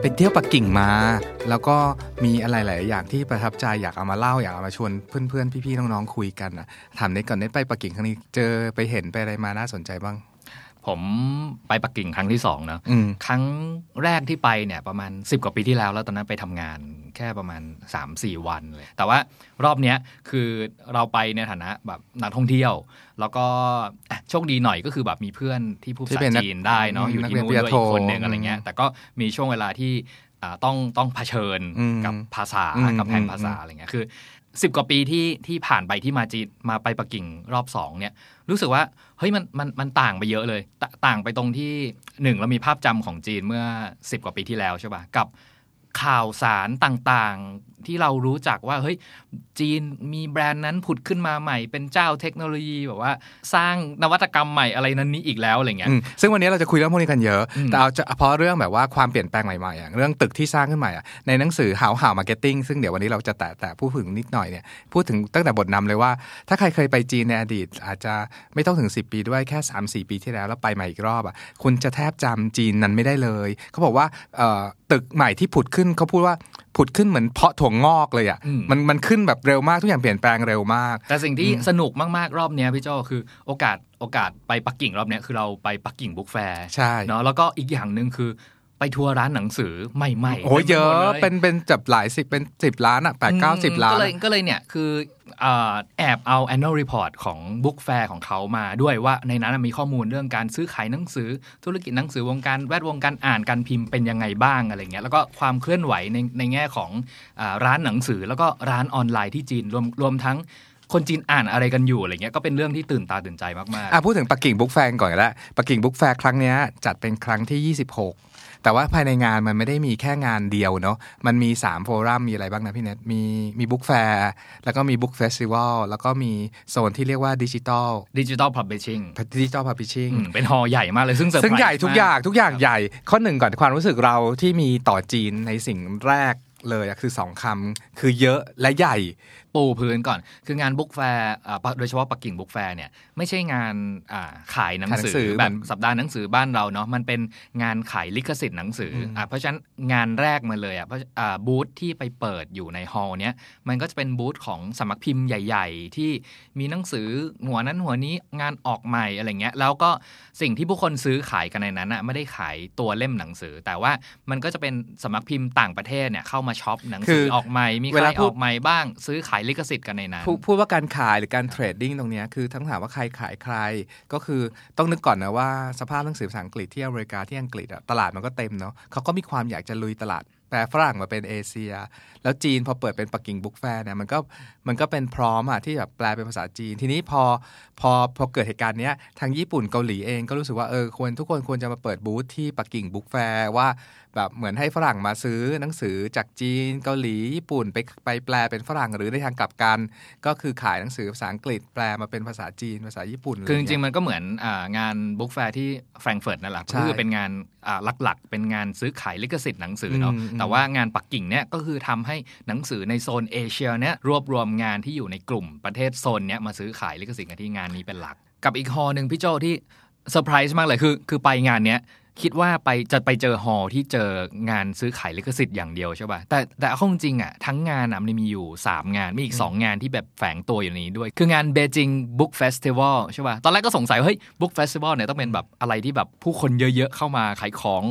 ไปเที่ยวปักกิ่งมา แล้วก็มีอะไรหลายอย่างที่ประทับใจอยากเอามาเล่าอยากเอามาชวนเพื่อนๆพี่ๆน้องๆคุยกันนะถามเน็ตก่อนเน็ตไปปักกิ่งครั้งนี้เจอไปเห็นไปอะไรมาน่าสนใจบ้าง ผมไปปักกิ่งครั้งที่สองเนอะอืมครั้งแรกที่ไปเนี่ยประมาณ10กว่าปีที่แล้วแล้วตอนนั้นไปทำงานแค่ประมาณ 3-4 วันเลย แต่ว่ารอบเนี้ยคือเราไปในฐานะแบบนักท่องเที่ยว แล้วก็อะโชคดีหน่อยก็คือแบบมีเพื่อนที่พูดที่ภาเป็นษานักจีนได้เนาะอยู่ที่นักนู่นเรียนด้วยปริญญาโทอีกคนหนึ่งอะไรเงี้ยอืมแต่ก็มีช่วงเวลาที่อ่าต้องต้องเผชิญอืมกับภาษาอืมกับแผนภาษาอืมอะไรเงี้ยคือสิบกว่าปีที่ที่ผ่านไปที่มาจีนมาไปปักกิ่งรอบสองเนี่ย รู้สึกว่าเฮ้ยมันมันมันต่างไปเยอะเลยตต่างไปตรงที่หนึ่งเรามีภาพจำของจีนเมื่อ10กว่าปีที่แล้วใช่ป่ะกับ ข่าวสารต่าง ที่เรารู้จักว่าเฮ้ยจีนมีแบรนด์นั้นผุดขึ้นมาใหม่ เป็นเจ้าเทคโนโลยีแบบว่า สร้างนวัตกรรมใหม่อะไรนั้นนี้อีกแล้วอะไรเงี้ยอืมซึ่งวันนี้เราจะคุยเรื่องพวกนี้กันเยอะอืมแต่เอาเฉพาะเรื่องแบบว่าความเปลี่ยนแปลงใหม่ๆอย่างเรื่องตึกที่สร้างขึ้นใหม่อะในหนังสือห่าวห่าว Marketing ซึ่งเดี๋ยววันนี้เราจะแตะแต่พูดถึงนิดหน่อยเนี่ยพูดถึงตั้งแต่บทนำเลยว่า ถ้าใครเคยไปจีนในอดีต อาจจะไม่ต้องถึง 10 ปีด้วยแค่ 3-4 ปีที่แล้วแล้วไปใหม่อีกรอบอะคุณจะแทบจำจีนนั้นไม่ได้เลย เขาบอกว่าเอ่อตึกใหม่ที่ผุดขึ้นเขาพูดว่า ผุดขึ้นเหมือนเพาะถั่วงอกเลยอะอืมมันมันขึ้นแบบเร็วมากทุกอย่างเปลี่ยนแปลงเร็วมาก แต่สิ่งที่สนุกมากๆรอบเนี้ยพี่โจคือโอกาสโอกาสไปปักกิ่งรอบเนี้ยคือเราไปปักกิ่งบุ๊กแฟร์ใช่เนาะแล้วก็อีกอย่างหนึ่งคือ ไปทัวร์ร้านหนังสือใหม่ๆโอ้ยเยอะต็มไปหมดลเป็นเป็นจับหลายสิบเป็นสิบล้านอะแปดเก้าสิบล้าน ก็เลยอะก็เลยเนี่ยคืออ่าแอบเอา annual report ของ Book Fair ของเขามาด้วยว่าในนั้นมีข้อมูลเรื่องการซื้อขายหนังสือ ธุรกิจหนังสือวงการแวดวงการอ่านการพิมพ์เป็นยังไงบ้างอะไรเงี้ยแล้วก็ความเคลื่อนไหวในในแง่ของอาร้านหนังสือแล้วก็ร้านออนไลน์ที่จีนรวมรวมทั้งคนจีนอ่านอะไรกันอยู่อะไรเงี้ยก็เป็นเรื่องที่ตื่นตาตื่นใจมากอะพูดถึงปักกิ่ง Book Fair ก่อนก็ได้ปักกิ่ง Book Fair ครั้งเนี้ยจัดเป็นครั้งที่ 26 แต่ว่าภายในงานมันไม่ได้มีแค่งานเดียวเนาะมันมี3 forum มีอะไรบ้างนะพี่เน็ตมีมี Book Fair แล้วก็มี Book Festival แล้วก็มีโซนที่เรียกว่าดิจิตอลๆ Digital Publishing ดิจิตอลพับลิชชิ่งอืมเป็นฮอลล์ใหญ่มากเลยซึ่งเซอร์ไพรส์ซึ่งใหญ่ทุกอย่างมทุกอย่างใหญ่ ข้อหนึ่งก่อนความรู้สึกเราที่มีต่อจีนในสิ่งแรกเลยอะคือสองคำคือเยอะและใหญ่ปูพื้นก่อน คืองาน Book Fair อ่าปะโดยเฉพาะปักกิ่ง Book Fair เนี่ยไม่ใช่งานอ่าขายหนังสือขายหนังสือแบบเหมือนสัปดาห์หนังสือบ้านเราเนาะมันเป็นงานขายลิขสิทธิ์หนังสืออ่าเพราะฉะนั้นงานแรกมาเลยอะเพราะอ่าบูธที่ไปเปิดอยู่ใน hall เนี้ยมันก็จะเป็นบูธของสำนักพิมพ์ใหญ่ ๆ ที่มีหนังสือหัวนั้นหัวนี้งานออกใหม่อะไรเงี้ยแล้วก็สิ่งที่ผู้คนซื้อขายกันในนั้นอะไม่ได้ขายตัวเล่มหนังสือ แต่ว่ามันก็จะเป็นสำนักพิมพ์ต่างประเทศเนี่ยเข้ามา shop หนังสือออกใหม่มีเวใครออกใหม่บ้างเวลาพูดซื้อขายลิขสิทธิ์กันในนั้นพูดพูดว่าการขายหรือการ trading ตรงนี้คือทั้งถามว่าใครขายใคร ก็คือต้องนึกก่อนนะว่าสภาพหนังสือภาษาอังกฤษที่อเมริกาที่อังกฤษตลาดมันก็เต็มเนาะเขาก็มีความอยากจะลุยตลาด แปลฝรั่งมาเป็นเอเชีย แล้วจีนพอเปิดเป็นปักกิ่ง Book Fair เนี่ยมันก็มันก็เป็นพร้อมอะที่แบบแปลเป็นภาษาจีน ทีนี้พอพอพอเกิดเหตุการณ์เนี้ยทางญี่ปุ่นเกาหลีเองก็รู้สึกว่าเออควรทุกคนควรจะมาเปิดบูธที่ปักกิ่ง Book Fair ว่าแบบเหมือนให้ฝรั่งมาซื้อหนังสือจากจีนเกาหลีญี่ปุ่นไปไปแปลเป็นฝรั่งหรือในทางกลับกัน ก็คือขายหนังสือภาษาอังกฤษแปลมาเป็นภาษาจีนภาษาญี่ปุ่นคือจริงๆะไเยมันก็เหมือนอางาน Book Fair ที่แฟรงก์เฟิร์ตนั่นแหละใช่ก็คือเป็นงานอ่าหลักๆ เป็นงานซื้อขายลิขสิทธิ์หนังสือเนาะอืมอืมแต่ว่างานปักกิ่งเนี่ยก็คือทำให้หนังสือในโซนเอเชียเนี่ยรวบรวมงานที่อยู่ในกลุ่มประเทศโซนเนี้ยมาซื้อขายลิขสิทธิ์กันที่งานนี้เป็นหลัก กับอีก hall หนึ่งพี่โจที่เซอร์ไพรส์มากเลยคือ คือไปงานเนี้ย คิดว่าไปจะไปเจอ hall ที่เจองานซื้อขายลิขสิทธิ์อย่างเดียวใช่ป่ะแต่แต่เอาเข้าจริงๆอะทั้งงานอะมันมีอยู่ 3 งาน มีอีก 2 งานที่แบบแฝงตัวอยู่ในนี้ด้วย คืองาน Beijing Book Festival ใช่ป่ะตอนแรกก็สงสัยว่าเฮ้ย Book Festival เนี่ยต้องเป็นแบบอะไรที่แบบผู้คนเยอะๆ เข้ามาขายของ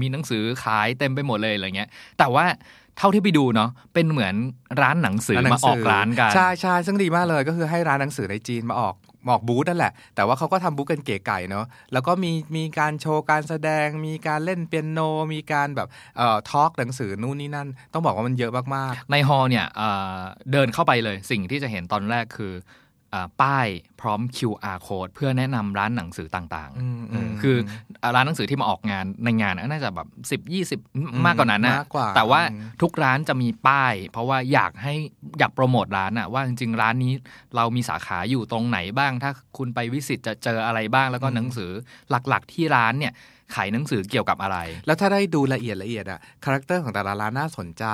มีหนังสือขายเต็มไปหมดเลยอะไรเงี้ยแต่ว่าเท่าที่ไปดูเนาะเป็นเหมือนร้านหนังสือร้นหมานังอสือกร้านกันใช่ใช่ซึ่งดีมากเลยก็คือให้ร้านหนังสือในจีนมาออก หมอกบูธนั่นแหละ แต่ว่าเขาก็ทำบูธกันเก๋ไก่เนาะแล้วก็มีมีการโชว์การแสดง มีการเล่นเปียโน มีการแบบเอ่อทอล์กหนังสือนู่นนี่นั่น ต้องบอกว่ามันเยอะมากๆ ในฮอล์เนี่ยเอ่อเดินเข้าไปเลยสิ่งที่จะเห็นตอนแรกคือ ป้ายพร้อม QR code เพื่อแนะนำร้านหนังสือต่างอืมๆอืมเออคือร้านหนังสือที่มาออกงานในงานน่าจะแบบ 10 20 มากกว่านั้นนะมากกว่าแต่ว่าอืมทุกร้านจะมีป้าย เพราะว่าอยากให้อยากโปรโมทร้านอะว่าจริงๆ ร้านนี้เรามีสาขาอยู่ตรงไหนบ้าง ถ้าคุณไป visit จะเจออะไรบ้างแล้วก็หนังสือหลักๆที่ร้านเนี่ย ขายหนังสือเกี่ยวกับอะไร แล้วถ้าได้ดูละเอียดละเอียดอะ character ของแต่ละร้านน่าสนใจ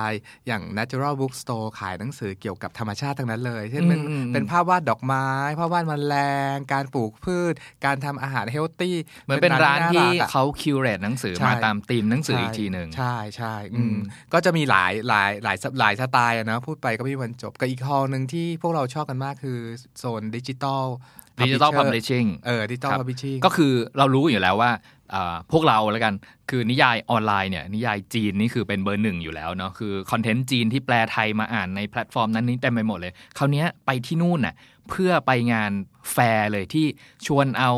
อย่าง Natural Bookstore ขายหนังสือเกี่ยวกับธรรมชาติทั้งนั้นเลย เช่นเป็นอืมอืมเป็นภาพวาดดอกไม้ ภาพวาดแมลงการปลูกพืช การทำอาหาร healthy เหมือนเป็นร้านที่อะเขา curate หนังสือใช่มาตามธีมหนังสืออีกทีหนึ่งใช่ใช่อือืมมก็จะมีหลายหลายหลายหลายสไตล์อะนะพูดไปก็ไม่มีวันจบกับอีก hall หนึ่งที่พวกเราชอบกันมากคือโซน digital digital publishing เออดิจิตอลครับ publishing ก็คือเรารู้อยู่แล้วว่าอ่า พวกเราแล้วกัน คือนิยายออนไลน์เนี่ยนิยายจีนนี่คือเป็นเบอร์หนึ่งอยู่แล้วเนาะคือคอนเทนต์จีนที่แปลไทยมาอ่านในแพลตฟอร์มนั้นนี้เต็มไปหมดเลยคราวเนี้ยไปที่นู่นน่ะเพื่อไปงานแฟร์เลยที่ชวนเอา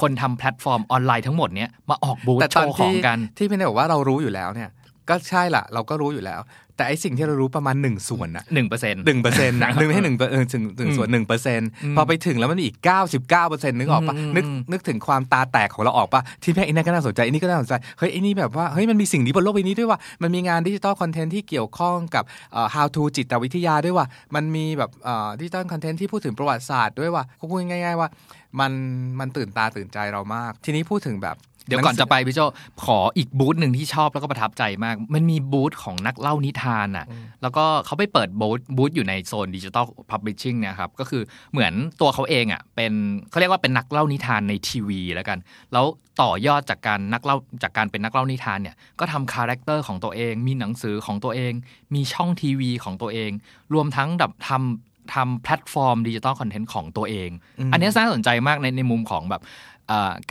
คนทำแพลตฟอร์มออนไลน์ทั้งหมดเนี้ยมาออกบูธแต่โชตอนว์ขอที่งกัน ที่พี่เนยบอกว่าเรารู้อยู่แล้วเนี่ยก็ใช่ละเราก็รู้อยู่แล้ว แต่ไอสิ่งที่เรารู้ประมาณหนึ่งส่วนอะหนึ่งเปอร์เซ็นต์หนึ่งเปอร์เซ็นต์นะหนึ่งไม่ใช่หนึ่งเออถึงถึงอืมส่วนหนึ่งเปอร์เซ็นต์อืมพอไปถึงแล้วมันมีอีกเก้าสิบเก้าเปอร์เซ็นต์นึกออกปะอืมนึกอืมนึกถึงความตาแตกของเราออกปะที่แม่ไอ้นั่นก็น่าสนใจไอ้นี่ก็น่าสนใจเฮ้ยไอ้นี่แบบว่าเฮ้ยมันมีสิ่งนี้บนโลกใบนี้ด้วยว่ะมันมีงาน digital content ที่เกี่ยวข้องกับเอ่อ how to จิตวิทยาด้วยว่ะมันมีแบบเอ่อ digital content ที่พูดถึงประวัติศาสตร์ด้วยว่ะพูดง่าย ๆ ว่ามันมันตื่นตาตื่นใจเรามาก ทีนี้พูดถึงแบบ เดี๋ยวก่อนจะไปพี่โจขออีกบูธหนึ่งที่ชอบแล้วก็ประทับใจมาก มันมีบูธของนักเล่านิทานอะ แล้วก็เขาไปเปิดบูธบูธอยู่ในโซนดิจิ t a ลพับลิชชิ่งเนี่ยครับ ก็คือเหมือนตัวเขาเองอะเป็นเขาเรียกว่าเป็นนักเล่านิทานในทีวีแล้วกัน แล้วต่อยอดจากการนักเล่าจากการเป็นนักเล่านิทานเนี่ยก็ทำ character ของตัวเอง มีหนังสือของตัวเอง มีช่องทีวีของตัวเอง รวมทั้งแบบทำทำแพลตฟอร์มดิจิ t a ลคอนเทนต์ของตัวเอง อันเนี้ยน่าสนใจมากในในมุมของแบบเอ่อ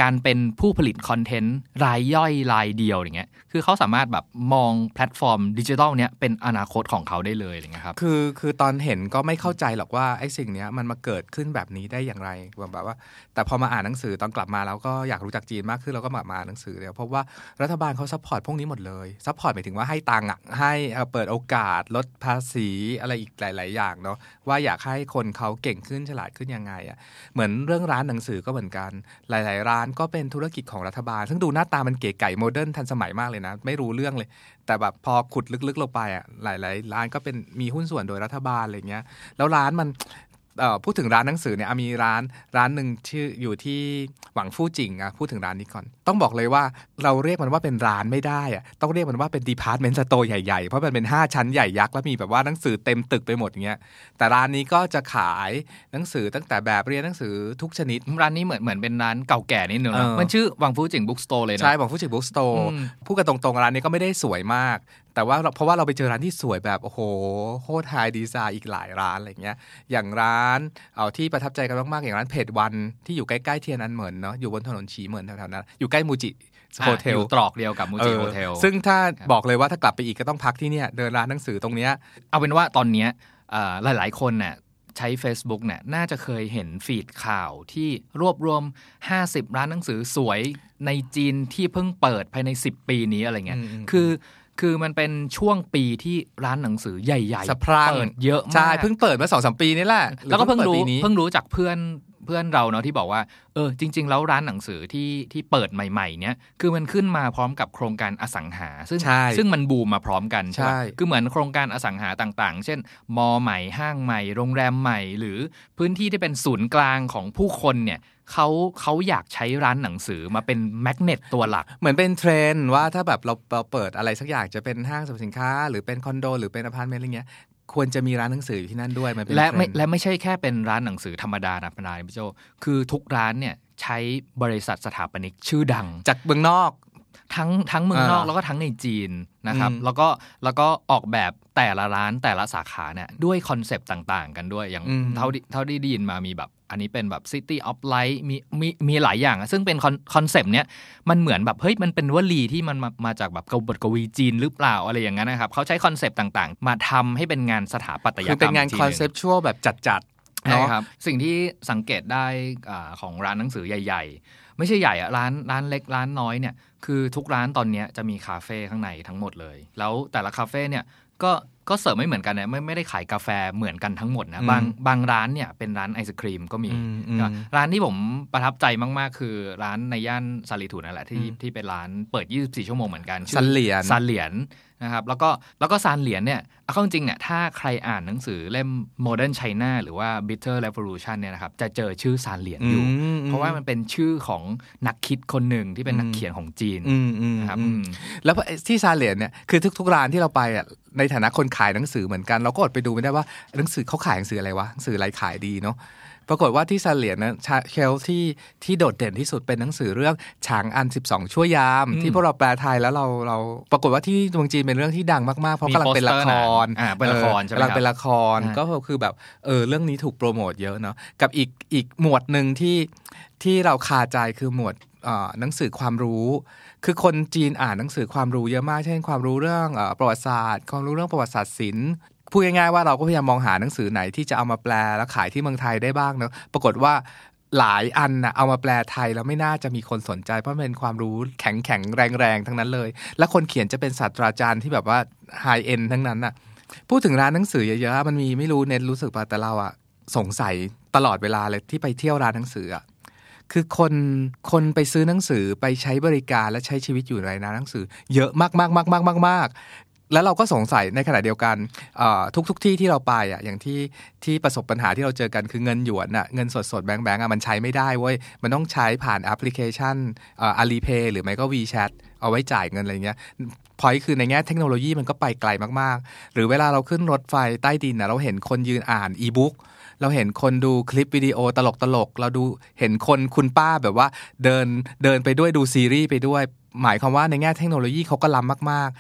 การเป็นผู้ผลิตคอนเทนต์รายย่อยรายเดียวอย่างเงี้ย คือเขาสามารถแบบมองแพลตฟอร์มดิจิทัลเนี้ยเป็นอนาคตของเขาได้เลยอย่างเงี้ยครับ คือคือตอนเห็นก็ไม่เข้าใจหรอกว่าไอ้สิ่งเนี้ยมันมาเกิดขึ้นแบบนี้ได้อย่างไรแบบว่า แต่พอมาอ่านหนังสือตอนกลับมาแล้วก็อยากรู้จักจีนมากขึ้นเราก็มามาอ่านหนังสือเลยเพราะว่ารัฐบาลเขา support พวกนี้หมดเลย support หมายถึงว่าให้ตังค์อะให้เอ่อเปิดโอกาสลดภาษีอะไรอีกหลาย ๆ อย่างเนาะว่าอยากให้คนเขาเก่งขึ้นฉลาดขึ้นยังไงอะเหมือนเรื่องร้านหนังสือก็เหมือนกันหลายๆ ร้านก็เป็นธุรกิจของรัฐบาล ซึ่งดูหน้าตามันเก๋ไก๋ modern ทันสมัยมากเลยนะ ไม่รู้เรื่องเลย แต่แบบพอขุดลึกๆลงไปอะหลาย ๆ ร้านก็เป็นมีหุ้นส่วนโดยรัฐบาลอะไรเงี้ยแล้วร้านมันเออพูดถึงร้านหนังสือเนี่ยมีร้านร้านหนึ่งชื่ออยู่ที่หวังฟู่จิงอะพูดถึงร้านนี้ก่อน ต้องบอกเลยว่าเราเรียกมันว่าเป็นร้านไม่ได้อะต้องเรียกมันว่าเป็น department store ใหญ่ๆ เพราะมันเป็น 5 ชั้นใหญ่ยักษ์แล้วมีแบบว่าหนังสือเต็มตึกไปหมดอย่างเงี้ยแต่ร้านนี้ก็จะขายหนังสือตั้งแต่แบบเรียนหนังสือทุกชนิด ร้านนี้เหมือนเหมือนเป็นร้านเก่าแก่นิดนึงนะเออมันชื่อหวังฟู่จิง Bookstore เลยนะใช่หวังฟู่จิง Bookstore อืมพูดกันตรงๆร้านนี้ก็ไม่ได้สวยมาก แต่ว่าเราเพราะว่าเราไปเจอร้านที่สวยแบบโอ้โหโคตร high design อีกหลายร้านอะไรเงี้ยอย่างร้านเอาที่ประทับใจกันมากๆอย่างร้าน Page One ที่อยู่ใกล้ๆเทียนอันเหมินเนาะอยู่บนถนนฉียนเหมินแถวๆนั้นอยู่ใกล้ Muji Hotel อยู่ตรอกเดียวกับ Muji Hotel ซึ่งถ้าครับบอกเลยว่าถ้ากลับไปอีกก็ต้องพักที่เนี่ยเดินร้านหนังสือตรงเนี้ยเอาเป็นว่าตอนเนี้ยเอ่อหลายๆ คนน่ะใช้ Facebook เนี่ยน่าจะเคยเห็นฟีดข่าวที่รวบรวม 50 ร้านหนังสือสวยในจีนที่เพิ่งเปิดภายใน 10 ปีนี้อะไรเงี้ยอืมอืมคือ คือมันเป็นช่วงปีที่ร้านหนังสือใหญ่สะพรั่งเปิดเยอะมากใช่เพิ่งเปิดมาสองสามปีนี่แหละหรือแล้วก็เพิ่งรู้ปิดปีนี้เพิ่งรู้จากเพื่อนเพื่อนเราเนาะที่บอกว่าเออจริง ๆ แล้วร้านหนังสือที่ที่เปิดใหม่ ๆ เนี่ยคือมันขึ้นมาพร้อมกับโครงการอสังหา ซึ่งใช่ซึ่งมันบูมมาพร้อมกันใช่ไหมใช่คือเหมือนโครงการอสังหาต่าง ๆ เช่น มอใหม่ห้างใหม่ โรงแรมใหม่ หรือพื้นที่ที่เป็นศูนย์กลางของผู้คนเนี่ย เขาเขาอยากใช้ร้านหนังสือมาเป็น magnet ตัวหลัก เหมือนเป็นเทรนด์ว่าถ้าแบบเราเราเปิดอะไรสักอย่างจะเป็นห้างสรรพสินค้า หรือเป็นคอนโด หรือเป็นอพาร์ตเมนต์อะไรเงี้ยควรจะมีร้านหนังสืออยู่ที่นั่นด้วยมันเป็นและไม่เทรนด์และไม่ใช่แค่เป็นร้านหนังสือธรรมดาธรรมดาพี่โจคือทุกร้านเนี่ยใช้บริษัทสถาปนิกชื่อดัง จากเมืองนอก ทั้งทั้งเมืองนอกอ่าแล้วก็ทั้งในจีนนะครับอืมแล้วก็แล้วก็ออกแบบแต่ละร้านแต่ละสาขาเนี่ยด้วย concept ต่างๆ กันด้วยอย่างอืมเท่าที่เท่าที่ได้ยินมามีแบบ อันนี้เป็นแบบ City of Light มีมีมีหลายอย่างอะซึ่งเป็น concept เนี้ยมันเหมือนแบบเฮ้ยมันเป็นวลีที่มันมามาจากแบบบทกวีจีนหรือเปล่าอะไรอย่างนั้นนะครับเขาใช้ concept ต่างๆ มาทำให้เป็นงานสถาปัตยกรรมคือเป็นงาน conceptual แบบจัดๆใช่เนาะครับสิ่งที่สังเกตได้อาของร้านหนังสือใหญ่ๆ ไม่ใช่ใหญ่อะร้านร้านเล็กร้านน้อยเนี่ยคือทุกร้านตอนเนี้ยจะมีคาเฟ่ข้างในทั้งหมดเลย แล้วแต่ละคาเฟ่เนี่ยก็ก็เสิร์ฟไม่เหมือนกันนะไม่ไม่ได้ขายกาแฟเหมือนกันทั้งหมดนะอืมบางบางร้านเนี่ยเป็นร้านไอศครีมก็มีอืมอืมนะร้านที่ผมประทับใจมากๆ คือร้านในย่านซาลิทูนั่นแหละที่อืมที่เป็นร้านเปิด 24 ชั่วโมงเหมือนกันชื่อซันเหรียญซานเหรียญ นะครับแล้วก็แล้วก็ซานเหรียญเนี่ยเอาเข้าจริงๆเนี่ยถ้าใครอ่านหนังสือเล่ม Modern China หรือว่า Bitter Revolution เนี่ยนะครับจะเจอชื่อซานเหรียญอยู่อืมเพราะว่ามันเป็นชื่อของนักคิดคนหนึ่งที่เป็นนักเขียนของจีนอืมอืมนะครับอืมอืมแล้วที่ซาเหรียญเนี่ยคือทุกๆร้านที่เราไปอะในฐานะคนขายหนังสือเหมือนกัน เราก็อดไปดูไม่ได้ว่าหนังสือเขาขายหนังสืออะไรวะหนังสืออะไรขายดีเนาะ ปรากฏว่าที่ซาเหรียญนะชา shelf ที่ที่โดดเด่นที่สุดเป็นหนังสือเรื่องฉางอัน 12 ชั่วยามอืมที่พวกเราแปลไทยแล้วเราเราปรากฏว่าที่เมืองจีนเป็นเรื่องที่ดังมากๆ เพราะมีกำลังเป็นละครโปสเตอร์หนังอ่าเป็นละครใช่ไหมกำลังครับเป็นละครอ่าก็คือแบบเออเรื่องนี้ถูกโปรโมทเยอะเนาะกับอีกอีกหมวดหนึ่งที่ที่เราคาใจคือหมวดเอ่อหนังสือความรู้ คือคนจีนอ่านหนังสือความรู้เยอะมาก เช่นความรู้เรื่องเออประวัติศาสตร์ ความรู้เรื่องประวัติศาสตร์ศิลป์ พูดง่ายๆว่าเราก็พยายามมองหาหนังสือไหนที่จะเอามาแปลแล้วขายที่เมืองไทยได้บ้างเนาะปรากฏว่าหลายอันนะเอามาแปลไทยแล้วไม่น่าจะมีคนสนใจเพราะเป็นความรู้แข็งแข็งแรงแรงๆทั้งนั้นเลย และคนเขียนจะเป็นศาสตราจารย์ที่แบบว่าไฮเอ็นทั้งนั้นน่ะพูดถึงร้านหนังสือเยอะๆมันมีไม่รู้เน็ตรู้สึกป่ะแต่เราอะสงสัยตลอดเวลาเลยที่ไปเที่ยวร้านหนังสืออะคือคนคนไปซื้อหนังสือไปใช้บริการและใช้ชีวิตอยู่ในร้านหนังสือ เยอะมากมากมากมากมากมาก แล้วเราก็สงสัยในขณะเดียวกันทุกทุกที่ที่เราไปอะอย่างที่ที่ประสบปัญหาที่เราเจอกันคือเงินหยวนอะเงินสดสดแบงค์แบงค์อะมันใช้ไม่ได้เว้ยมันต้องใช้ผ่านแอปพลิเคชันอาลีเพย์หรือไม่ก็ WeChat เอาไว้จ่ายเงินอะไรเงี้ยพอยคือในแง่เทคโนโลยีมันก็ไปไกลมากๆ หรือเวลาเราขึ้นรถไฟใต้ดินนะเราเห็นคนยืนอ่านอีบุ๊กเราเห็นคนดูคลิปวิดีโอตลกตลกเราดูเห็นคนคุณป้าแบบว่าเดินเดินไปด้วยดูซีรีส์ไปด้วย หมายความว่าในแง่เทคโนโลยีเขาก็ล้ำมากๆ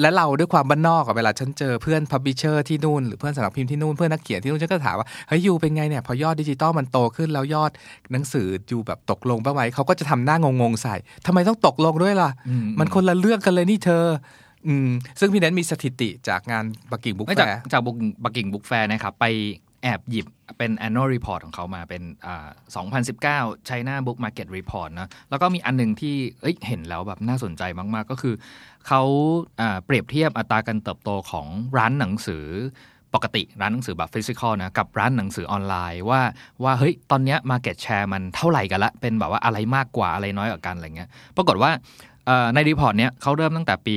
และเราด้วยความบ้านนอกอะเวลาฉันเจอเพื่อน publisher ที่นู่นหรือเพื่อนสำนักพิมพ์ที่นู่นเพื่อนนักเขียนที่นู่นฉันก็ถามว่าเฮ้ย you เป็นไงเนี่ยพอยอดดิจิตอลมันโตขึ้นแล้วยอดหนังสือ you แบบตกลงบ้างไหมเขาก็จะทำหน้างงๆใส่ทำไมต้องตกลงด้วยล่ะอืมมันคนละเรื่องกันเลยนี่เธออืมซึ่งพี่เน้นมีสถิติจากงาน Beijing Book Fair จาก Beijing Book Fair นะครับไป แอบหยิบเป็น annual report ของเขามาเป็น2019 China Book Market Report นะ แล้วก็มีอันหนึงที่เอ้ยเห็นแล้วแบบน่าสนใจมาก ๆ ก็คือ เขาเปรียบเทียบอัตราการเติบโตของร้านหนังสือปกติร้านหนังสือแบบ physical นะกับร้านหนังสือออนไลน์ว่าว่าเฮ้ยตอนเนี้ย market share มันเท่าไหร่กันละ เป็นแบบว่าอะไรมากกว่าอะไรน้อยกว่ากันอะไรเงี้ยปรากฏว่า ใน report เนี้ยเขาเริ่มตั้งแต่ปี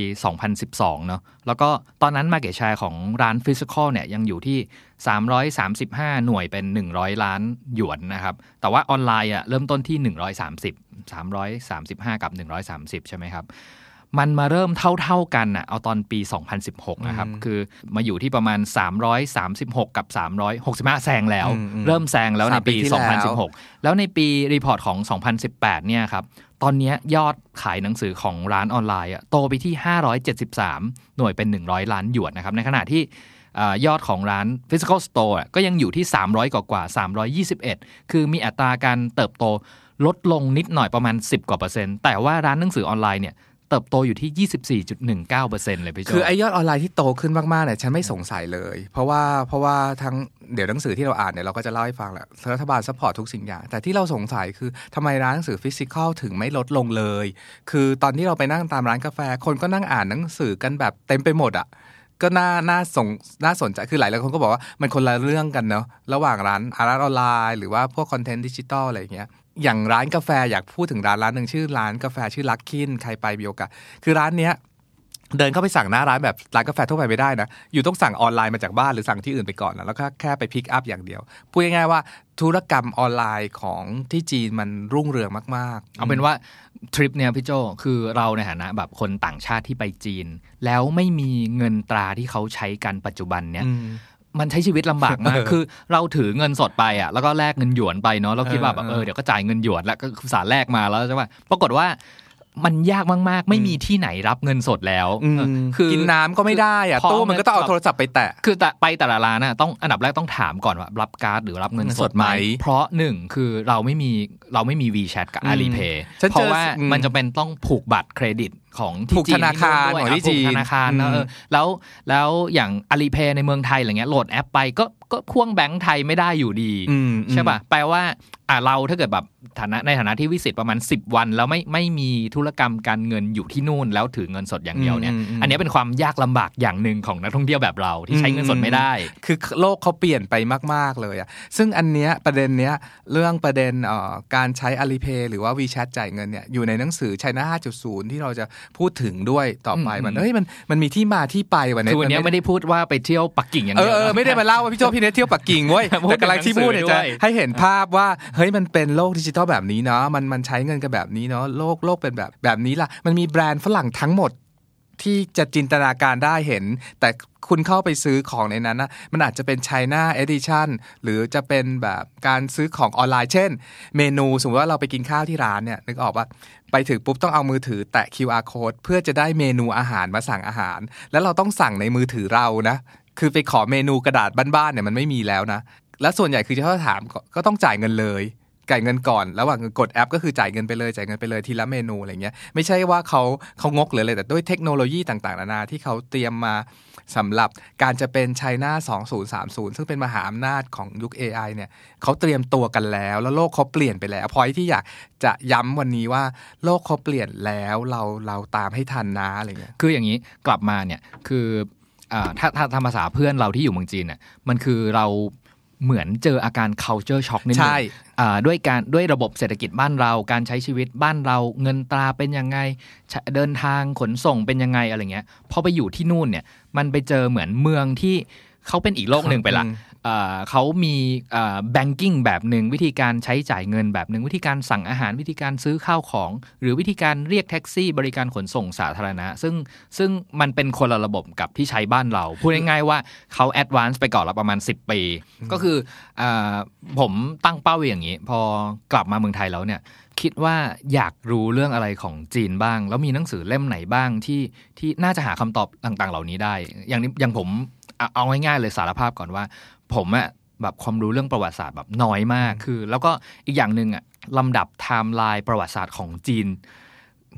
2012 เนอะแล้วก็ตอนนั้น Market Share ของร้าน physical เนี่ยยังอยู่ที่ 335 หน่วยเป็น 100 ล้านหยวนนะครับ แต่ว่าออนไลน์อะเริ่มต้นที่ 130 335 กับ 130 ใช่ไหมครับมันมาเริ่มเท่าๆกันอะเอาตอนปี 2016 นะครับ คือมาอยู่ที่ประมาณ 336 กับ 365 แซงแล้วอืมอืมเริ่มแซงแล้วในสามปีปีที่แล้ว2016 แล้วในปี report ของ 2018 เนี่ยครับ ตอนนี้ยอดขายหนังสือของร้านออนไลน์โตไปที่ 573 หน่วยเป็น 100 ล้านหยวนนะครับในขณะที่อยอดของร้าน Physical Store ก็ยังอยู่ที่ 300 กว่ากว่า 321 คือมีอัตราการเติบโตลดลงนิดหน่อยประมาณ 10 กว่าเปอร์เซ็นต์แต่ว่าร้านหนังสือออนไลน์เนี่ย เติบโตอยู่ที่ 24.19เปอร์เซ็นต์เลยพี่โจคือไอยอดออนไลน์ที่โตขึ้นมากๆเนี่ยฉันไม่สงสัยเลย เพราะว่าเพราะว่าทั้งเดี๋ยวหนังสือที่เราอ่านเนี่ยเราก็จะเล่าให้ฟังแหละรัฐบาล support ทุกสิ่งอย่าง แต่ที่เราสงสัยคือทำไมร้านหนังสือ physical ถึงไม่ลดลงเลย คือตอนที่เราไปนั่งตามร้านกาแฟ คนก็นั่งอ่านหนังสือกันแบบเต็มไปหมดอะก็น่า น่าสงน่าสนใจ คือหลายหลายคนก็บอกว่า มันคนละเรื่องกันเนาะ ระหว่างร้านอาร้านออนไลน์ หรือว่าพวก content digital อะไรอย่างเงี้ย อย่างร้านกาแฟอยากพูดถึงร้านร้านหนึ่งชื่อร้านกาแฟชื่อ Luckin ใครไปมีโอกาสคือร้านเนี้ยเดินเข้าไปสั่งหน้าร้านแบบร้านกาแฟทั่วไปไม่ได้นะ อยู่ต้องสั่งออนไลน์มาจากบ้านหรือสั่งที่อื่นไปก่อนนะแล้วก็แค่ไป pick up อย่างเดียว พูดง่ายๆว่าธุรกรรมออนไลน์ของที่จีนมันรุ่งเรืองมาก ๆ เอาเป็นว่าทริปเนี่ยพี่โจคือเราในฐานะแบบคนต่างชาติที่ไปจีน แล้วไม่มีเงินตราที่เขาใช้กันปัจจุบันเนี่ยอื มมันใช้ชีวิตลำบากมากเออคือเราถือเงินสดไปอะ แล้วก็แลกเงินหยวนไปเนาะ เราคิดว่าแบบเออเออเดี๋ยวก็จ่ายเงินหยวนแล้วก็สารแลกมาแล้วใช่ป่ะปรากฏว่ามันยากมาก ๆ ไม่มีที่ไหนรับเงินสดแล้วอืมเออคือกินน้ำก็ไม่ได้อะพอตู้มันก็ต้องเอาโทรศัพท์ไปแตะ คือแต่ไปแต่ละร้านน่ะต้องอันดับแรกต้องถามก่อนว่ารับการ์ดหรือรับเงินสดไหมเงินสดไหมเพราะหนึ่งคือเราไม่มี เราไม่มี WeChat กับอืม Alipay ฉันเจอเพราะว่าอืมมันจะเป็นต้องผูกบัตรเครดิตของที่ผูกจีธนาคารด้วยของที่ะผูกจีนธนาคารนะอืมเออแล้วแล้วอย่าง Alipay ในเมืองไทยอะไรเงี้ยโหลดแอปไปก็ก็พ่วงแบงก์ไทยไม่ได้อยู่ดีอืมใช่ป่ะแปลว่าอ่าเราถ้าเกิดแบบฐานะในฐานะที่วิสิตประมาณ 10 วัน แล้วไม่ไม่มีธุรกรรมการเงินอยู่ที่นู่น แล้วถือเงินสดอย่างเดียวเนี่ยอืมอืมอันนี้เป็นความยากลำบากอย่างหนึ่งของนักท่องเที่ยวแบบเราที่ใช้เงินสดไม่ได้ คือโลกเขาเปลี่ยนไปมาก ๆเลยอะซึ่งอันเนี้ยประเด็นเนี้ยเรื่องประเด็นเอ่อการใช้ Alipay หรือว่า WeChat จ่ายเงินเนี่ยอยู่ในหนังสือ China 5.0 ที่เราจะพูดถึงด้วยต่อไปอืมมันเอ้ยมันมันมีที่มาที่ไปวันนี้คือวันนี้มัไม่ได้พูดว่าไปเที่ยวปักกิ่งอย่างเอเดีอยวเออไม่ได้มาเล่าว่าพี่โจพี่เนทเที่ยวปักกิ่งเว้ยพูดแต่กำลังที่พูดเนี่ยในหนัจะงสือด้วยให้เห็นภาพว่าเฮ้ยมันเป็นโลกดิจิทัลแบบนี้เนาะมันมันใช้เงินกันแบบนี้เนาะโลกโลกเป็นแบบแบบนี้ล่ะมันมีแบรนด์ฝรั่งทั้งหมด ที่จะจินตนาการได้เห็น แต่คุณเข้าไปซื้อของในนั้นนะมันอาจจะเป็น China Edition หรือจะเป็นแบบการซื้อของออนไลน์ เช่น เมนูสมมติว่าเราไปกินข้าวที่ร้านเนี่ยนึกออกว่าไปถึงปุ๊บต้องเอามือถือแตะ QR code เพื่อจะได้เมนูอาหารมาสั่งอาหาร แล้วเราต้องสั่งในมือถือเรานะ คือไปขอเมนูกระดาษบ้านๆเนี่ยมันไม่มีแล้วนะ และส่วนใหญ่คือจะถ้าถามก็ต้องจ่ายเงินเลย จ่ายเงินก่อนระหว่างกดแอป ก็คือจ่ายเงินไปเลยจ่ายเงินไปเลยทีละเมนูอะไรเงี้ยไม่ใช่ว่าเขาเขางกหรืออะไรแต่ด้วยเทคโนโลยีต่างๆนานาที่เขาเตรียมมาสำหรับการจะเป็น China 2030 ซึ่งเป็นมหาอำนาจของยุค AI เนี่ยเขาเตรียมตัวกันแล้ว แล้วโลกเขาเปลี่ยนไปแล้วพอยที่อยากจะย้ำวันนี้ว่า โลกเขาเปลี่ยนแล้วเราเราตามให้ทันนะอะไรเงี้ยคืออย่างนี้กลับมาเนี่ยคืออ่าถ้าถ้าทำภาษาเพื่อนเราที่อยู่เมืองจีนเนี่ยมันคือเรา เหมือนเจออาการ culture shock นิดนึใช่งอ่าด้วยการด้วยระบบเศรษฐกิจบ้านเรา การใช้ชีวิตบ้านเรา เงินตราเป็นยังไงใช้เดินทางขนส่งเป็นยังไงอะไรเงี้ย พอไปอยู่ที่นู่นเนี่ย มันไปเจอเหมือนเมืองที่เขาเป็นอีกโลกหนึ่งไปละอืมอ่า เขามี banking แบบหนึ่งวิธีการใช้จ่ายเงินแบบหนึ่งวิธีการสั่งอาหารวิธีการซื้อข้าวของ หรือวิธีการเรียกแท็กซี่ บริการขนส่งสาธารณะ ซึ่งซึ่งมันเป็นคนละระบบกับที่ใช้บ้านเรา พูดง่ายๆว่าเขา advance ไปก่อนละประมาณ 10 ปี ก็คืออาผมตั้งเป้าไว้อย่างนี้ พอกลับมาเมืองไทยแล้วเนี่ยคิดว่าอยากรู้เรื่องอะไรของจีนบ้าง แล้วมีหนังสือเล่มไหนบ้างที่ที่น่าจะหาคำตอบต่าง ๆ เหล่านี้ได้ อย่างนี้อย่างผมเอาเอาง่ายๆเลยสารภาพก่อนว่า ผมอะแบบความรู้เรื่องประวัติศาสตร์แบบน้อยมากคือ แล้วก็อีกอย่างหนึ่งอะลำดับไทม์ไลน์ประวัติศาสตร์ของจีน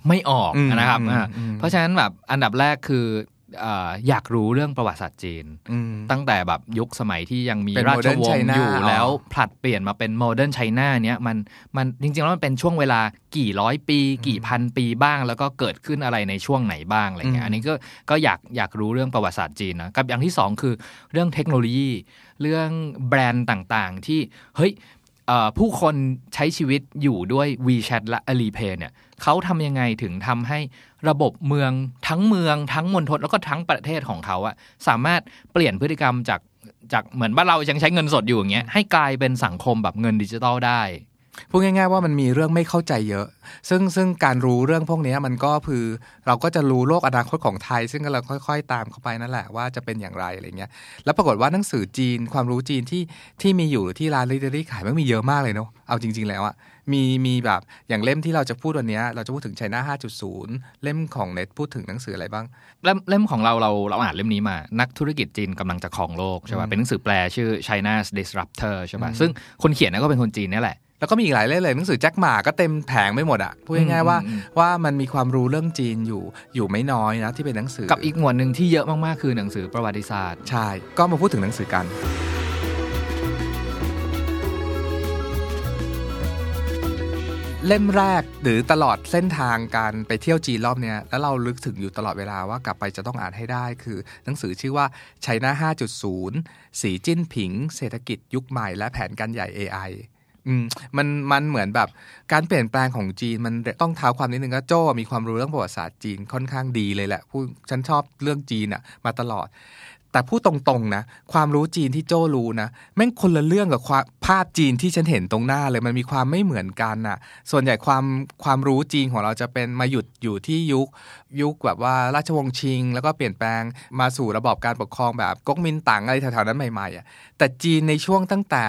ไม่ออกอืมนะครับอืมอ่าอืมเพราะฉะนั้นแบบอันดับแรกคืออ่าอยากรู้เรื่องประวัติศาสตร์จีนอืมตั้งแต่แบบยุคสมัยที่ยังมีเป็นราช Modern วงศ์ China อยู่อ๋อแล้วผลัดเปลี่ยนมาเป็นโมเดิร์นไชน่าเนี้ยมันมันจริงๆ แล้วมันเป็นช่วงเวลากี่ร้อยปี กี่พันปีบ้าง แล้วก็เกิดขึ้นอะไรในช่วงไหนบ้างอะไรเงี้ยอันนี้ก็ก็อยากอยากรู้เรื่องประวัติศาสตร์จีนนะกับอย่างที่สองคือเรื่องเทคโนโลยี เรื่องแบรนด์ต่างๆ ที่เฮ้ยผู้คนใช้ชีวิตอยู่ด้วย WeChat และ Alipay เนี่ยเขาทำยังไงถึงทำให้ระบบเมืองทั้งเมืองทั้งมณฑลแล้วก็ทั้งประเทศของเขาอะสามารถเปลี่ยนพฤติกรรมจากจากเหมือนบ้านเรายังใช้เงินสดอยู่อย่างเงี้ยให้กลายเป็นสังคมแบบเงินดิจิตอลได้ พูดง่าย ๆ ว่ามันมีเรื่องไม่เข้าใจเยอะ ซึ่งซึ่งการรู้เรื่องพวกนี้มันก็คือเราก็จะรู้โลกอนาคตของไทย ซึ่งเราค่อย ๆ ตามเข้าไปนั่นแหละว่าจะเป็นอย่างไรอะไรเงี้ย แล้วปรากฏว่าหนังสือจีนความรู้จีนที่ที่มีอยู่หรือที่ร้านลิเดอรี่ขายมันมีเยอะมากเลยเนาะ เอาจริง ๆ แล้วอะมีมีแบบอย่างเล่มที่เราจะพูดวันเนี้ยเราจะพูดถึง China 5.0 เล่มของเน็ตพูดถึงหนังสืออะไรบ้าง เล่มเล่มของเราเราเราอ่านเล่มนี้มา นักธุรกิจจีนกำลังจะครองโลกใช่ป่ะเป็นหนังสือแปลชื่อ China's Disruptor ใช่ป่ะซึ่งคนเขียนเนี่ยก็เป็นคนจีนนี่แหละ แล้วก็มีอีกหลายเล่มเลยหนังสือแจ็คหมาก็เต็มแผงไม่หมดอะพูดง่ายๆว่าอืมอืมว่ามันมีความรู้เรื่องจีนอยู่อยู่ไม่น้อยนะที่เป็นหนังสือ กับอีกหมวดหนึ่งที่เยอะมากๆคือหนังสือประวัติศาสตร์ ใช่ ก็มาพูดถึงหนังสือกัน เล่มแรกหรือตลอดเส้นทางการไปเที่ยวจีนรอบเนี้ยแล้วเราลึกถึงอยู่ตลอดเวลาว่ากลับไปจะต้องอ่านให้ได้ คือหนังสือชื่อว่า China 5.0 สีจิ้นผิง เศรษฐกิจยุคใหม่ และแผนการใหญ่ AI อืมมันมันเหมือนแบบการเปลี่ยนแปลงของจีนมันต้องเท้าความนิดนึงก็โจ้มีความรู้เรื่องประวัติศาสตร์จีนค่อนข้างดีเลยแหละผู้ฉันชอบเรื่องจีนอะมาตลอด แต่พูดตรงๆนะ ความรู้จีนที่โจ้รู้นะแม่งคนละเรื่องกับความภาพจีนที่ฉันเห็นตรงหน้าเลยมันมีความไม่เหมือนกันน่ะส่วนใหญ่ความความรู้จีนของเราจะเป็นมาหยุดอยู่ที่ยุคยุคแบบว่าราชวงศ์ชิง แล้วก็เปลี่ยนแปลงมาสู่ระบอบการปกครองแบบก๊กมินตั๋งอะไรแถวๆนั้นใหม่ๆอะแต่จีนในช่วงตั้งแต่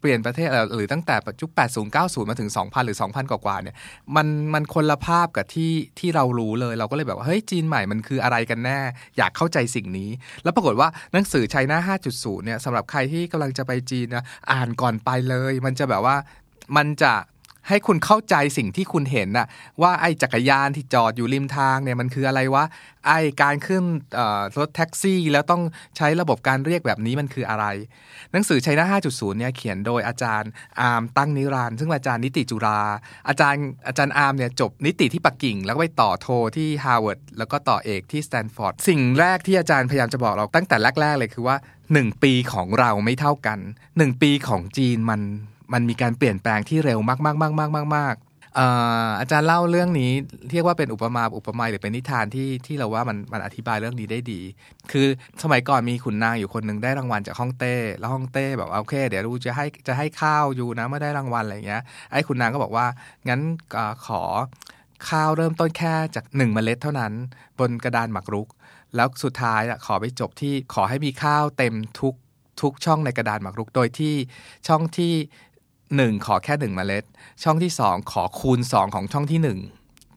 เปลี่ยนประเทศหรือตั้งแต่ยุค80 90 มาถึง 2,000 หรือ 2,000 กว่าๆเนี่ยมันมันคนละภาพกับที่ที่เรารู้เลย เราก็เลยแบบว่าเฮ้ยจีนใหม่มันคืออะไรกันแน่ อยากเข้าใจสิ่งนี้ แล้วปรากฏว่าหนังสือไชน่า5.0 เนี่ยสำหรับใครที่กำลังจะไปจีนนะอ่านก่อนไปเลย มันจะแบบว่ามันจะ ให้คุณเข้าใจสิ่งที่คุณเห็นน่ะว่าไอ้จักรยานที่จอดอยู่ริมทางเนี่ยมันคืออะไรวะไอ้การขึ้นรถแท็กซี่ แล้วต้องใช้ระบบการเรียกแบบนี้มันคืออะไร หนังสือชัยนา5.0 เนี่ยเขียนโดยอาจารย์อาร์มตั้งนิรันด์ซึ่งอาจารย์นิติจุฬาอาจารย์อาจารย์อาร์มเนี่ยจบนิติที่ปักกิ่ง แล้วก็ไปต่อโทที่ฮาร์วาร์ดแล้วก็ต่อเอกที่สแตนฟอร์ดสิ่งแรกที่อาจารย์พยายามจะบอกเราตั้งแต่แรกๆเลยคือว่า 1 ปีของเราไม่เท่ากัน 1 ปีของจีนมัน มันมีการเปลี่ยนแปลงที่เร็วมากๆๆๆๆๆเอ่ออาจารย์เล่าเรื่องนี้เรียกว่าเป็นอุปมาอุปไมยหรือเป็นนิทานที่ที่เราว่ามันมันอธิบายเรื่องนี้ได้ดี คือสมัยก่อนมีขุนนางอยู่คนหนึ่งได้รางวัลจากฮ่องเต้ แล้วฮ่องเต้แบบโอเค เดี๋ยวกูจะให้จะให้ข้าวอยู่นะเมื่อได้รางวัลอะไรอย่างเงี้ยไอ้ขุนนางก็บอกว่างั้นอขอข้าวเริ่มต้นแค่จากหนึ่งเมล็ดเท่านั้น บนกระดานหมากรุก แล้วสุดท้ายขอไปจบที่ขอให้มีข้าวเต็มทุกทุกช่องในกระดานหมากรุก โดยที่ช่องที่ หนึ่งขอแค่หนึ่งเมล็ด ช่องที่สองขอคูณสองของช่องที่หนึ่ง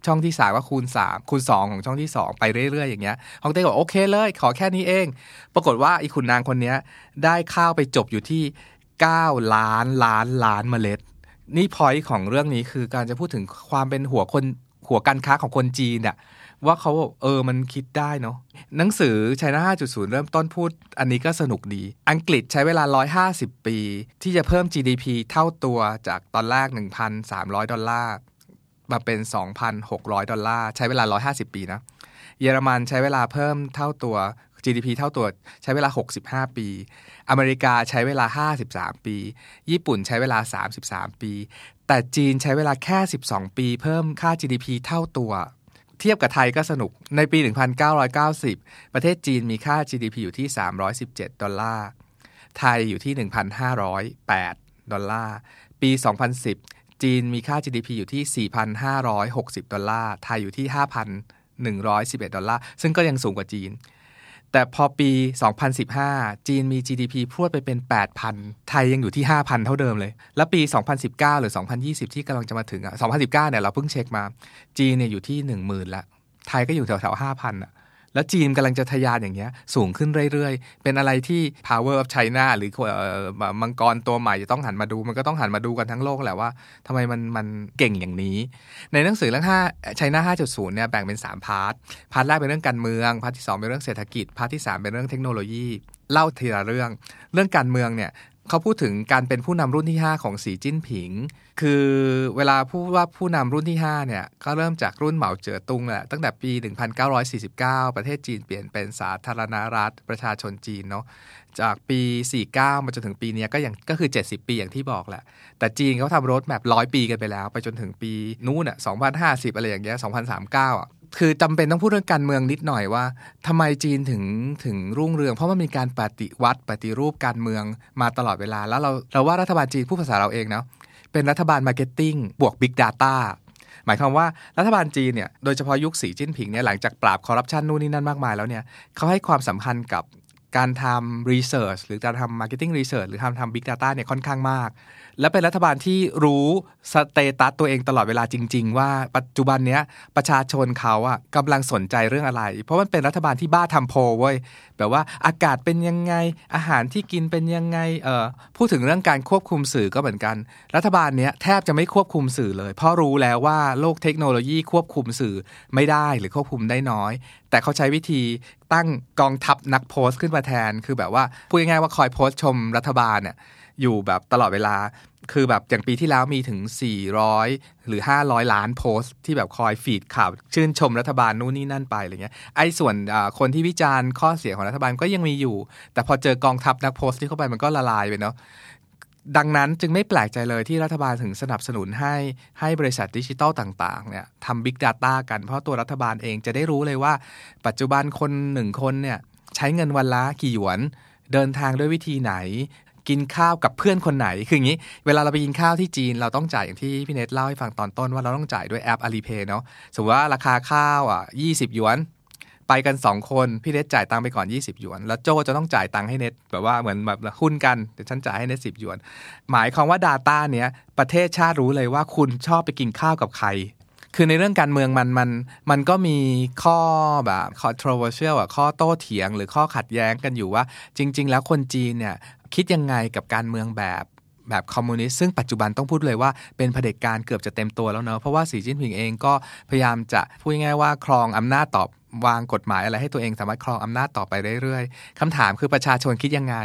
ช่องที่สามก็คูณสามคูณสองของช่องที่สองไปเรื่อยๆ อย่างเงี้ยฮองเต้บอกโอเคเลย ขอแค่นี้เอง ปรากฏว่าอีขุนนางคนนี้ได้ข้าวไปจบอยู่ที่ 9 ล้านล้านล้านเมล็ด นี่พอยของเรื่องนี้คือการจะพูดถึงความเป็นหัวคนหัวการค้าของคนจีนอะ ว่าเขาบอกเออมันคิดได้เนาะหนังสือ China 5.0 เริ่มต้นพูด อันนี้ก็สนุกดี อังกฤษใช้เวลา 150 ปี ที่จะเพิ่ม GDP เท่าตัวจากตอนแรก 1,300 ดอลลาร์มาเป็น 2,600 ดอลลาร์ใช้เวลา 150 ปีนะ เยอรมันใช้เวลาเพิ่มเท่าตัว GDP เท่าตัวใช้เวลา 65 ปี อเมริกาใช้เวลา 53 ปี ญี่ปุ่นใช้เวลา 33 ปี แต่จีนใช้เวลาแค่ 12 ปี เพิ่มค่า GDP เท่าตัว เทียบกับไทยก็สนุกในปี 1990 ประเทศจีนมีค่า GDP อยู่ที่ 317 ดอลลาร์ ไทยอยู่ที่ 1,508 ดอลลาร์ ปี 2010 จีนมีค่า GDP อยู่ที่ 4,560 ดอลลาร์ ไทยอยู่ที่ 5,111 ดอลลาร์ ซึ่งก็ยังสูงกว่าจีน แต่พอปี 2015 จีนมี GDP พรวดไปเป็น 8,000 ไทยยังอยู่ที่ 5,000 เท่าเดิมเลย แล้วปี 2019 หรือ 2020 ที่กำลังจะมาถึงอะ 2019 เนี่ยเราเพิ่งเช็คมา จีนเนี่ยอยู่ที่ 10,000 ละ ไทยก็อยู่แถวๆ 5,000อะ แล้วจีนกำลังจะทะยานอย่างเงี้ยสูงขึ้นเรื่อยๆ เป็นอะไรที่ power of China หรือมังกรตัวใหม่จะต้องหันมาดู มันก็ต้องหันมาดูกันทั้งโลกแหละว่าทำไมมันมันเก่งอย่างนี้ ในหนังสือเรื่อง5 China 5.0เนี่ยแบ่งเป็น 3 part part แรกเป็นเรื่องการเมือง part ที่ 2 เป็นเรื่องเศรษฐกิจ part ที่ 3 เป็นเรื่องเทคโนโลยี เล่าทีละเรื่อง เรื่องการเมืองเนี่ย เขาพูดถึงการเป็นผู้นำรุ่นที่ 5 ของสีจิ้นผิง คือเวลาพูดว่าผู้นำรุ่นที่ 5 เนี่ย ก็เริ่มจากรุ่นเหมาเจ๋อตุงแหละตั้งแต่ปี 1949 ประเทศจีนเปลี่ยนเป็นสาธารณรัฐประชาชนจีนเนาะจากปี 49 มาจนถึงปีเนี้ยก็อย่างก็คือ 70 ปีอย่างที่บอกแหละ แต่จีนเขาทำ roadmap ร้อยปีกันไปแล้ว ไปจนถึงปีนู้นอะ2050 อะไรอย่างเงี้ย2039อะ คือจำเป็นต้องพูดเรื่องการเมืองนิดหน่อยว่าทำไมจีนถึงถึงรุ่งเรือง เพราะมันมีการปฏิวัติปฏิรูปการเมืองมาตลอดเวลา แล้วเราเราว่ารัฐบาลจีนพูดภาษาเราเองเนาะเป็นรัฐบาล marketing บวก Big Data หมายความว่ารัฐบาลจีนเนี่ยโดยเฉพาะยุคสีจิ้นผิงเนี่ยหลังจากปราบคอร์รัปชันนู่นนี่นั่นมากมายแล้วเนี่ยเขาให้ความสำคัญกับการทำ research หรือการทำ marketing research หรือทำทำ big data เนี่ยค่อนข้างมาก และเป็นรัฐบาลที่รู้ status ตัวเองตลอดเวลาจริง ๆ ว่าปัจจุบันเนี้ยประชาชนเขาอะกำลังสนใจเรื่องอะไร เพราะมันเป็นรัฐบาลที่บ้าทำโพลเว้ยแบบว่าอากาศเป็นยังไงอาหารที่กินเป็นยังไงเออพูดถึงเรื่องการควบคุมสื่อก็เหมือนกัน รัฐบาลเนี้ยแทบจะไม่ควบคุมสื่อเลย เพราะรู้แล้วว่าโลกเทคโนโลยีควบคุมสื่อไม่ได้หรือควบคุมได้น้อย แต่เขาใช้วิธีตั้งกองทัพนักโพสต์ขึ้นมาแทนคือแบบว่าพูดง่ายๆว่าคอยโพสต์ชมรัฐบาลเนี่ย อยู่แบบตลอดเวลา คือแบบอย่างปีที่แล้วมีถึง 400 หรือ 500 ล้านโพสต์ ที่แบบคอยฟีดข่าว ชื่นชมรัฐบาลนู่นนี่นั่นไปอะไรเงี้ยไอ้ส่วนคนที่วิจารณ์ข้อเสียของรัฐบาลก็ยังมีอยู่ แต่พอเจอกองทัพนักโพสต์ที่เข้าไปมันก็ละลายไปเนาะดังนั้นจึงไม่แปลกใจเลยที่รัฐบาลถึงสนับสนุนให้ให้บริษัทดิจิตอลต่างๆเนี่ยทำ Big Data กันเพราะตัวรัฐบาลเองจะได้รู้เลยว่า ปัจจุบันคนหนึ่งคนเนี่ยใช้เงินวันละกี่หยวน เดินทางด้วยวิธีไหน กินข้าวกับเพื่อนคนไหน คืออย่างนี้ เวลาเราไปกินข้าวที่จีนเราต้องจ่ายอย่างที่พี่เนทเล่าให้ฟังตอนต้นว่าเราต้องจ่ายด้วยแอป Alipay เนาะ สมมติว่าราคาข้าวอะ20หยวน ไปกัน 2 คน พี่เนทจ่ายตังค์ไปก่อน 20 หยวน แล้วโจจะต้องจ่ายตังค์ให้เน็ตแบบว่าเหมือนแบบหุ้นกันเดี๋ยวฉันจ่ายให้เน็ตสิหยวน หมายความว่า Data เนี้ยประเทศชาติรู้เลยว่าคุณชอบไปกินข้าวกับใครคือในเรื่องการเมืองมันมันมันก็มีข้อแบบ controversial อะข้อโต้เถียง หรือข้อขัดแย้งกันอยู่ว่า จริง ๆ แล้วคนจีนเนี่ย คิดยังไงกับการเมืองแบบแบบคอมมิวนิสต์ซึ่งปัจจุบันต้องพูดเลยว่าเป็นเผด็จการเกือบจะเต็มตัวแล้วเนอะเพราะว่าสีจิ้นผิงเองก็พยายามจะพูดง่ายว่าครองอำนาจต่อวางกฎหมายอะไรให้ตัวเองสามารถครองอำนาจต่อไปเรื่อยๆคำถามคือประชาชนคิดยังไง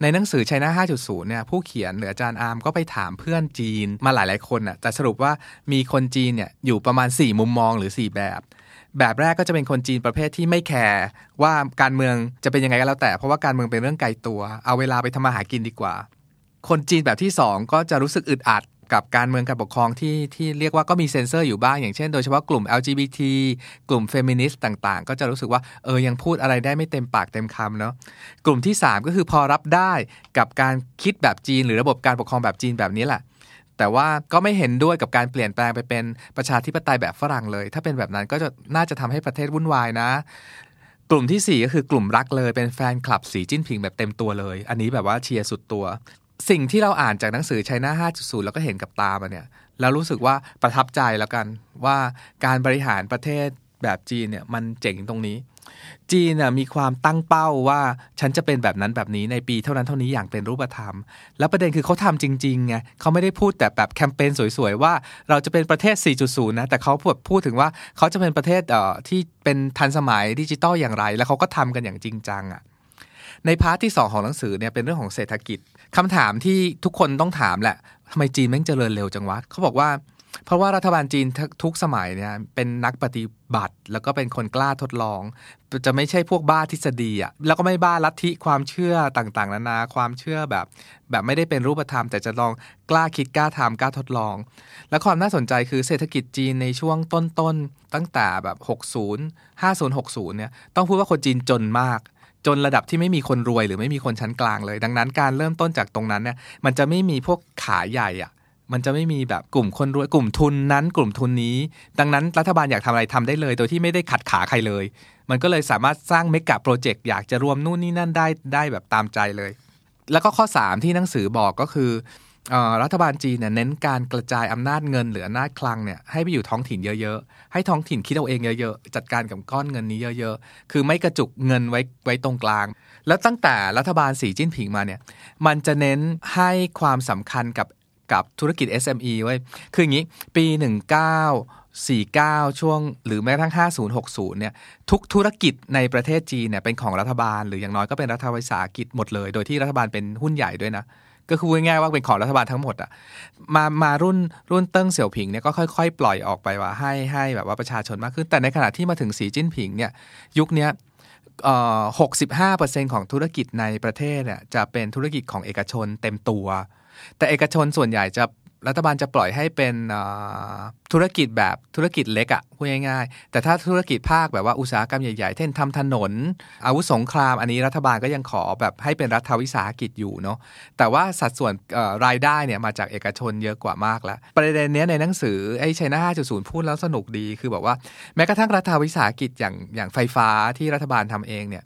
ในหนังสือ China 5.0 เนี่ยผู้เขียนหรืออาจารย์อาร์มก็ไปถามเพื่อนจีนมาหลายๆคนน่ะแต่สรุปว่ามีคนจีนเนี่ยอยู่ประมาณ 4 มุมมองหรือ 4 แบบ แบบแรกก็จะเป็นคนจีนประเภทที่ไม่ care ว่าการเมืองจะเป็นยังไงก็แล้วแต่ เพราะว่าการเมืองเป็นเรื่องไกลตัว เอาเวลาไปทำมาหากินดีกว่า คนจีนแบบที่ 2 ก็จะรู้สึกอึดอัดกับการเมืองการปกครองที่ที่เรียกว่าก็มีเซ็นเซอร์อยู่บ้าง อย่างเช่นโดยเฉพาะกลุ่ม LGBT กลุ่มเฟมินิสต์ต่างๆ ก็จะรู้สึกว่าเออยังพูดอะไรได้ไม่เต็มปากเต็มคำเนาะกลุ่มที่ 3 ก็คือพอรับได้กับการคิดแบบจีน หรือระบบการปกครองแบบจีนแบบนี้แหละ แต่ว่าก็ไม่เห็นด้วยกับการเปลี่ยนแปลงไปเป็นประชาธิปไตยแบบฝรั่งเลย ถ้าเป็นแบบนั้นก็จะน่าจะทำให้ประเทศวุ่นวายนะ กลุ่มที่ 4 ก็คือกลุ่มรักเลยเป็นแฟนคลับสีจิ้นผิงแบบเต็มตัวเลย อันนี้แบบว่าเชียร์สุดตัว สิ่งที่เราอ่านจากหนังสือ China 5.0 แล้วก็เห็นกับตามาเนี่ยแล้วรู้สึกว่าประทับใจแล้วกันว่าการบริหารประเทศแบบจีนเนี่ยมันเจ๋งตรงนี้ จีนน่ะมีความตั้งเป้าว่าฉันจะเป็นแบบนั้นแบบนี้ในปีเท่านั้นเท่านี้อย่างเป็นรูปธรรม แล้วประเด็นคือเขาทำจริงๆไงเขาไม่ได้พูดแต่แบบแคมเปญสวยๆว่าเราจะเป็นประเทศ 4.0 นะ แต่เขาพูดพูดถึงว่าเขาจะเป็นประเทศเอ่อที่เป็นทันสมัยดิจิตอลอย่างไร แล้วเขาก็ทำกันอย่างจริงจังอะในพาร์ทที่ 2 ของหนังสือเนี่ยเป็นเรื่องของเศรษฐกิจคำถามที่ทุกคนต้องถามแหละทำไมจีนแม่งเจริญเร็วจังวะเขาบอกว่า เพราะว่ารัฐบาลจีนทุกสมัยเนี่ยเป็นนักปฏิบัติ แล้วก็เป็นคนกล้าทดลอง จะไม่ใช่พวกบ้าทฤษฎีอะแล้วก็ไม่บ้าลัทธิความเชื่อต่างๆ นานาความเชื่อแบบ แบบไม่ได้เป็นรูปธรรม แต่จะลองกล้าคิดกล้าทำกล้าทดลอง และความน่าสนใจคือเศรษฐกิจจีนในช่วงต้นๆตั้งแต่แบบ 60 50 60เนี่ยต้องพูดว่าคนจีนจนมากจนระดับที่ไม่มีคนรวยหรือไม่มีคนชั้นกลางเลย ดังนั้นการเริ่มต้นจากตรงนั้นเนี่ยมันจะไม่มีพวกขาใหญ่อะ มันจะไม่มีแบบกลุ่มคนรวยกลุ่มทุนนั้นกลุ่มทุนนี้ ดังนั้นรัฐบาลอยากทำอะไรทำได้เลย โดยที่ไม่ได้ขัดขาใครเลย มันก็เลยสามารถสร้างเมกะโปรเจกต์อยากจะรวมนู่นนี่นั่นได้ได้แบบตามใจเลย แล้วก็ข้อ 3 ที่หนังสือบอกก็คืออรัฐบาลจีนเนี่ยเน้นการกระจายอำนาจเงินหรืออำนาจคลังเนี่ยให้ไปอยู่ท้องถิ่นเยอะๆ ให้ท้องถิ่นคิดเอาเองเยอะๆ จัดการกับก้อนเงินนี้เยอะๆ คือไม่กระจุกเงินไว้ไว้ตรงกลาง แล้วตั้งแต่รัฐบาลสีจิ้นผิงมาเนี่ยมันจะเน้นให้ความสำคัญกับ กับธุรกิจ SME ไว้คืออย่างนี้ปี 1949 ช่วงหรือแม้กระทั่ง 5060 เนี่ยทุกธุรกิจในประเทศจีนเนี่ยเป็นของรัฐบาล หรืออย่างน้อยก็เป็นรัฐวิสาหกิจหมดเลย โดยที่รัฐบาลเป็นหุ้นใหญ่ด้วยนะก็คือง่ายๆว่าเป็นของรัฐบาลทั้งหมดอะมามารุ่นรุ่นเติ้งเสี่ยวผิงเนี่ยก็ค่อยๆ ปล่อยออกไปว่าให้ให้แบบว่าประชาชนมากขึ้น แต่ในขณะที่มาถึงสีจิ้นผิงเนี่ยยุคเนี้ยหกสิบห้าเปอร์เซ็นของธุรกิจในประเทศเนี่ยจะเป็นธุรกิจของเอกชนเต็มตัว แต่เอกชนส่วนใหญ่จะรัฐบาลจะปล่อยให้เป็นธุรกิจแบบธุรกิจเล็กอะ่ะพูดง่ายๆ แต่ถ้าธุรกิจภาคแบบว่าอุตสาหกรรมใหญ่ๆ เช่นทำถนน อาวุธสงคราม อันนี้รัฐบาลก็ยังขอแบบให้เป็นรัฐวิสาหกิจอยู่เนาะแต่ว่าสัดส่วนรายได้เนี่ยมาจากเอกชนเยอะกว่ามากแล้ว ประเด็นนี้ในหนังสือไอ้ชัยนา5.0 พูดแล้วสนุกดีคือบอกว่าแม้กระทั่งรัฐวิสาหกิจอย่างอย่างไฟฟ้าที่รัฐบาลทำเองเนี่ย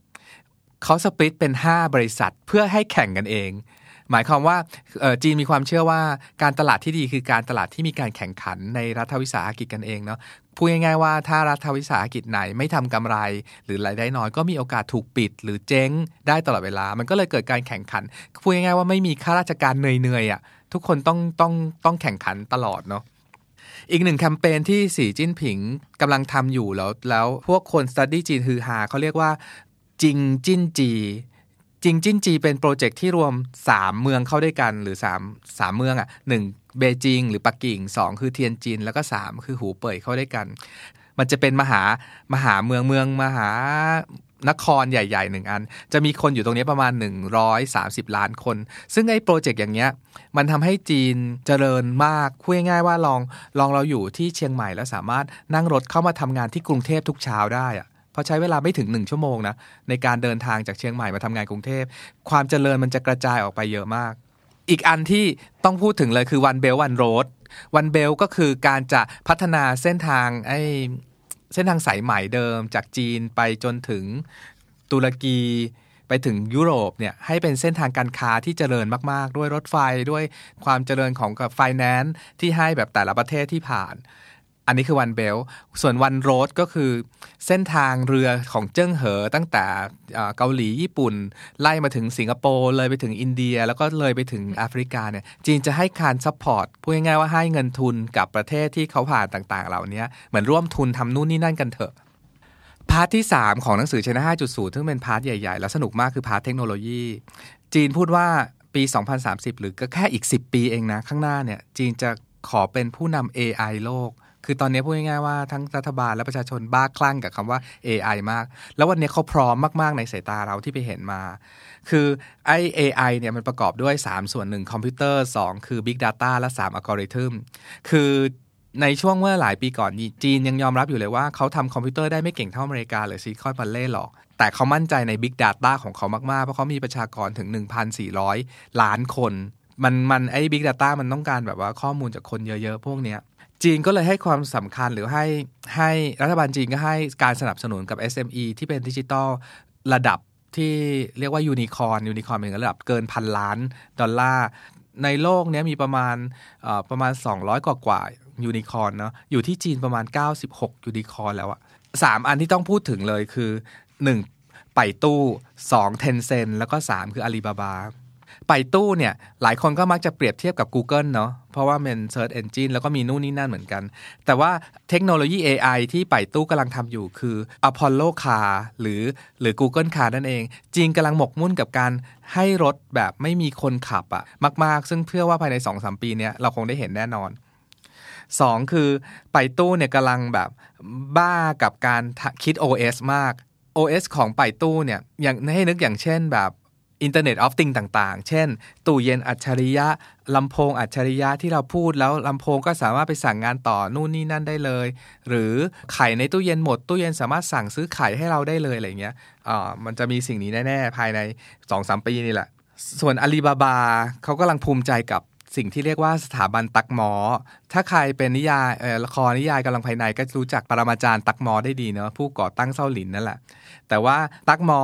เขาสปริตเป็น 5 บริษัทเพื่อให้แข่งกันเอง หมายความว่าจีนมีความเชื่อว่าการตลาดที่ดีคือการตลาดที่มีการแข่งขันในรัฐวิสาหกิจกันเองเนาะพูดง่ายๆว่าถ้ารัฐวิสาหกิจไหนไม่ทำกำไร หรือรายได้น้อยก็มีโอกาสถูกปิด หรือเจ๊งได้ตลอดเวลา มันก็เลยเกิดการแข่งขันพูดง่ายๆว่าไม่มีข้าราชการเหนื่อยๆอะทุกคนต้องต้องต้องแข่งขันตลอดเนาะอีกหนึ่งแคมเปญที่สีจิ้นผิงกำลังทำอยู่แล้วแล้วพวกคน study จีนฮือฮาเขาเรียกว่าจิงจิ้นจี จิงจิ้นจีเป็น project ที่รวม 3 เมืองเข้าด้วยกันหรือ 3 3 เมืองอะหนึ่ง Beijing หรือปักกิ่ง 2 คือเทียนจิน แล้วก็ 3 คือหูเป่ยเข้าด้วยกัน มันจะเป็นมหามหาเมืองเมืองมหานครใหญ่ๆหนึ่งอัน จะมีคนอยู่ตรงนี้ประมาณ 130 ล้านคน ซึ่งไอ้โปรเจกต์อย่างเงี้ย มันทำให้จีนเจริญมากคุยง่ายว่าลองลองเราอยู่ที่เชียงใหม่แล้วสามารถนั่งรถเข้ามาทำงานที่กรุงเทพทุกเช้าได้อะ พอใช้เวลาไม่ถึงหนึ่งชั่วโมงนะในการเดินทางจากเชียงใหม่มาทำงานกรุงเทพ ความเจริญมันจะกระจายออกไปเยอะมาก อีกอันที่ต้องพูดถึงเลยคือวันเบลวันโรดวันเบลก็คือการจะพัฒนาเส้นทางไอเส้นทางสายใหม่เดิมจากจีนไปจนถึงตุรกีไปถึงยุโรปเนี่ยให้เป็นเส้นทางการค้าที่เจริญมาก ๆ ด้วยรถไฟด้วยความเจริญของกับไฟแนนซ์ที่ให้แบบแต่ละประเทศที่ผ่าน อันนี้คือ One Belt ส่วน One Road ก็คือเส้นทางเรือของเจิ้งเหอตั้งแต่เกาหลีญี่ปุ่น ไล่มาถึงสิงคโปร์เลยไปถึงอินเดีย แล้วก็เลยไปถึงแอฟริกาเนี่ยจีนจะให้การ support พูดง่ายๆว่าให้เงินทุนกับประเทศที่เขาผ่านต่างๆ เหล่านี้เหมือนร่วมทุนทำนู่นนี่นั่นกันเถอะ part ที่ 3 ของหนังสือ China 5.0 ซึ่งเป็น part ใหญ่ ๆ แล้วสนุกมากคือ part เทคโนโลยี จีนพูดว่าปี 2030 หรือก็แค่อีก 10 ปีเองนะ ข้างหน้าเนี่ย จีนจะขอเป็นผู้นำ AI โลก คือตอนนี้พูดง่ายๆว่าทั้งรัฐบาลและประชาชนบ้าคลั่งกับคำว่า AI มาก แล้ววันนี้เขาพร้อมมากๆในสายตาเราที่ไปเห็นมา คือไอ้ AI เนี่ยมันประกอบด้วย 3 ส่วนหนึ่งคอมพิวเตอร์ 2 คือ Big Data และ 3อัลกอริทึมคือในช่วงเมื่อหลายปีก่อนจีนยังยอมรับอยู่เลยว่าเขาทำคอมพิวเตอร์ได้ไม่เก่งเท่าอเมริกาหรือ Silicon Valley หรอก แต่เขามั่นใจใน Big Data ของเขามากๆ เพราะเขามีประชากรถึง 1,400 ล้านคน มันมันไอ้ Big Data มันต้องการแบบว่าข้อมูลจากคนเยอะๆ พวกเนี้ย จีนก็เลยให้ความสำคัญหรือให้ให้รัฐบาลจีนก็ให้การสนับสนุนกับ SME ที่เป็นดิจิตอลระดับที่เรียกว่ายูนิคอร์นยูนิคอร์นเป็นระดับเกินพันล้านดอลลาร์ ในโลกนี้มีประมาณประมาณ 200 กว่ากว่ายูนิคอร์นเนาะอยู่ที่จีนประมาณ 96 ยูนิคอร์นแล้วอะสามอันที่ต้องพูดถึงเลยคือ 1. ไป่ตู้ 2. Tencent แล้วก็ 3 คืออาลีบาบา ไป่ตู้เนี่ยหลายคนก็มักจะเปรียบเทียบกับ Google เนาะเพราะว่าเป็น Search Engine แล้วก็มีนู่นนี่นั่นเหมือนกัน แต่ว่าเทคโนโลยี AI ที่ไป่ตู้กำลังทำอยู่คือ Apollo Car หรือหรือ Google Car นั่นเอง จีนกำลังหมกมุ่นกับการให้รถแบบไม่มีคนขับอะมาก ๆ ซึ่งเพื่อว่าภายใน 2-3 ปีเนี้ยเราคงได้เห็นแน่นอนสองคือไปตู้เนี่ยกำลังแบบบ้ากับการคิด OS มาก OS ของไปตู้เนี่ยอย่างให้นึกอย่างเช่นแบบ Internet of Things ต่างๆ เช่น ตู้เย็นอัจฉริยะลำโพงอัจฉริยะที่เราพูดแล้วลำโพงก็สามารถไปสั่งงานต่อนู่นนี่นั่นได้เลย หรือไข่ในตู้เย็นหมด ตู้เย็นสามารถสั่งซื้อไข่ให้เราได้เลยอะไรเงี้ยอ่ามันจะมีสิ่งนี้แน่ๆ ภายใน 2-3 ปีนี่แหละ ส่วนอาลีบาบาเขากำลังภูมิใจกับสิ่งที่เรียกว่าสถาบันตักหมอ ถ้าใครเป็นนิยายเอ่อละครนิยายกำลังภายในก็รู้จักปรมาจารย์ตักหมอได้ดีเนาะผู้ก่อตั้งเส้าหลินนั่นแหละ แต่ว่าตักหมอ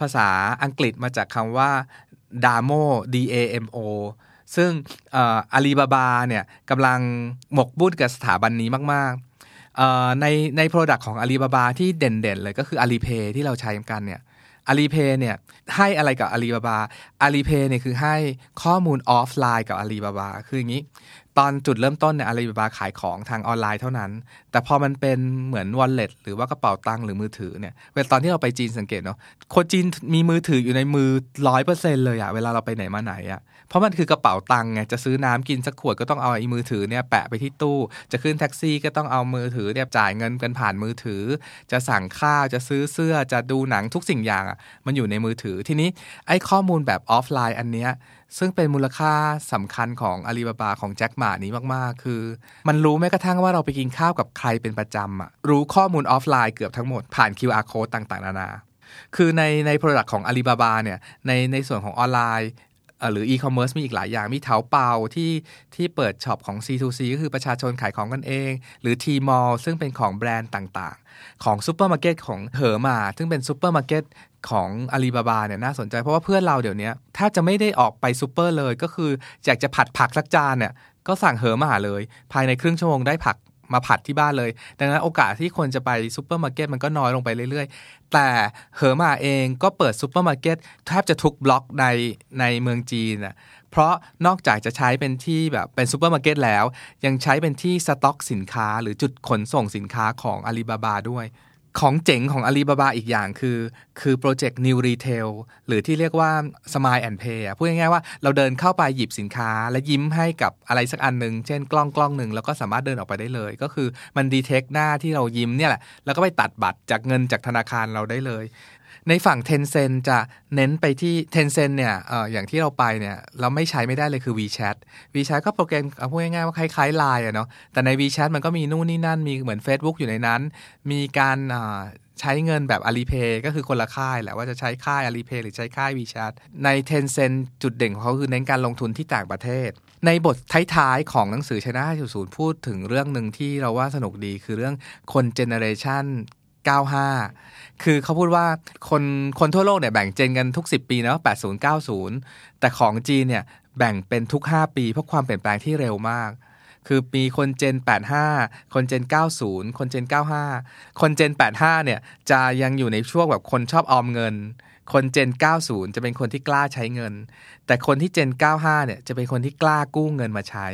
ภาษาอังกฤษมาจากคำว่า Damo D A M O ซึ่งอาลีบาบาเนี่ยกำลังหมกมุ่นกับสถาบันนี้มาก ๆ ในใน product ของอาลีบาบาที่เด่น ๆ เลยก็คือ Alipay ที่เราใช้กันเนี่ย Alipay เนี่ยให้อะไรกับอาลีบาบา Alipay เนี่ยคือให้ข้อมูลออฟไลน์กับอาลีบาบาคืออย่างนี้ ตอนจุดเริ่มต้นเนี่ยอาลีบาบาขายของทางออนไลน์เท่านั้น แต่พอมันเป็นเหมือน wallet หรือว่ากระเป๋าตังค์หรือมือถือเนี่ย เวลาตอนที่เราไปจีนสังเกตเนาะคนจีนมีมือถืออยู่ในมือร้อยเปอร์เซ็นเลยอะเวลาเราไปไหนมาไหนอะ เพราะมันคือกระเป๋าตังค์ไงจะซื้อน้ำกินสักขวดก็ต้องเอาไอ้มือถือเนี่ยแปะไปที่ตู้ จะขึ้นแท็กซี่ก็ต้องเอามือถือเนี่ยจ่ายเงินกันผ่านมือถือ จะสั่งข้าวจะซื้อเสื้อจะดูหนังทุกสิ่งอย่างอะมันอยู่ในมือถือทีนี้ไอ้ข้อมูลแบบออฟไลน์อันเนี้ยซึ่งเป็นมูลค่าสำคัญของอาลีบาบาของแจ็คหม่านี้มาก ๆ คือ มันรู้แม้กระทั่งว่าเราไปกินข้าวกับใครเป็นประจำอะรู้ข้อมูลออฟไลน์เกือบทั้งหมดผ่าน QR code ต่าง ๆ นานา คือในใน Product ของอาลีบาบาเนี่ยในในส่วนของออนไลน์ หรืออีคอมเมิร์ซมีอีกหลายอย่างมีเถาเปาที่ที่เปิด shop ของ C2C ก็คือประชาชนขายของกันเอง หรือ Tmall ซึ่งเป็นของแบรนด์ต่างๆ ของซูเปอร์มาร์เก็ตของเหอมา ซึ่งเป็นซูเปอร์มาร์เก็ตของอาลีบาบาเนี่ยน่าสนใจเพราะว่าเพื่อนเราเดี๋ยวนี้ถ้าจะไม่ได้ออกไปซูเปอร์เลยก็คืออยากจะผัดผักสักจานเนี่ยก็สั่งเหอมาเลย ภายในครึ่งชั่วโมงได้ผัก มาผัดที่บ้านเลย ดังนั้นโอกาสที่คนจะไปซูเปอร์มาร์เก็ตมันก็น้อยลงไปเรื่อยๆ แต่เหอมาเองก็เปิดซูเปอร์มาร์เก็ตแทบจะทุกบล็อกในในเมืองจีนน่ะเพราะนอกจากจะใช้เป็นที่แบบเป็นซูเปอร์มาร์เก็ตแล้ว ยังใช้เป็นที่สต็อกสินค้าหรือจุดขนส่งสินค้าของอาลีบาบาด้วย ของเจ๋งของอาลีบาบาอีกอย่างคือ คือ project New Retail หรือที่เรียกว่า Smile and Pay พูดง่ายๆว่าเราเดินเข้าไปหยิบสินค้า และยิ้มให้กับอะไรสักอันหนึ่งเช่นกล้องกล้องหนึ่งแล้วก็สามารถเดินออกไปได้เลย ก็คือมันดีเทคหน้าที่เรายิ้มเนี่ยแหละ แล้วก็ไปตัดบัตรจากเงินจากธนาคารเราได้เลย ในฝั่ง Tencent จะเน้นไปที่ Tencent เนี่ยออย่างที่เราไปเนี่ยเราไม่ใช้ไม่ได้เลยคือ WeChat WeChat ก็โปรแกรมเอาพูดง่ายๆว่าคล้ายๆ Line อะเนาะแต่ใน WeChat มันก็มีนู่นนี่นั่นมีเหมือน Facebook อยู่ในนั้น มีการใช้เงินแบบ Alipay ก็คือคนละค่ายแหละว่าจะใช้ค่าย Alipay หรือใช้ค่าย WeChat ใน Tencent จุดเด่นของเขาคือเน้นการลงทุนที่ต่างประเทศ ในบทท้ายๆของหนังสือชนะ5.0 พูดถึงเรื่องหนึ่งที่เราว่าสนุกดีคือเรื่องคนเจเนเรชัน 95 คือเขาพูดว่าคนคนทั่วโลกเนี่ยแบ่งเจนกันทุก 10 ปีนะ80 90 แต่ของจีนเนี่ยแบ่งเป็นทุก 5 ปีเพราะความเปลี่ยนแปลงที่เร็วมาก คือมีคนเจน 85 คนเจน 90 คนเจน 95 คนเจน 85 เนี่ยจะยังอยู่ในช่วงแบบคนชอบออมเงิน คนเจน 90 จะเป็นคนที่กล้าใช้เงิน แต่คนที่ Gen 95 เนี่ยจะเป็นคนที่กล้ากู้เงินมาใช้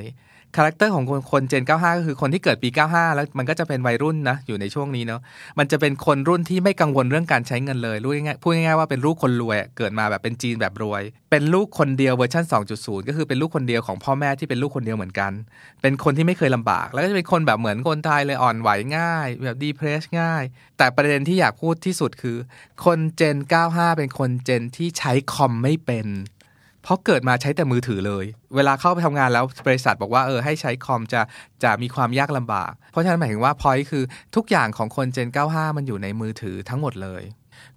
character ของคนคน Gen 95 ก็คือคนที่เกิดปี 95 แล้วมันก็จะเป็นวัยรุ่นนะ อยู่ในช่วงนี้เนาะมันจะเป็นคนรุ่นที่ไม่กังวลเรื่องการใช้เงินเลยรู้ง่ายๆพูดง่ายๆว่าเป็นลูกคนรวย เกิดมาแบบเป็นจีนแบบรวย เป็นลูกคนเดียวเวอร์ชัน2.0 ก็คือเป็นลูกคนเดียวของพ่อแม่ที่เป็นลูกคนเดียวเหมือนกัน เป็นคนที่ไม่เคยลำบาก แล้วก็จะเป็นคนแบบเหมือนคนไทยเลยอ่อนไหวง่าย แบบ depress ง่าย แต่ประเด็นที่อยากพูดที่สุดคือ คนเจน 95 เป็นคนเจนที่ใช้คอมไม่เป็น เพราะเกิดมาใช้แต่มือถือเลย เวลาเข้าไปทำงานแล้วบริษัทบอกว่าเออให้ใช้คอมจะจะมีความยากลำบาก เพราะฉะนั้นหมายถึงว่าพอยคือทุกอย่างของคนเจน 95 มันอยู่ในมือถือทั้งหมดเลย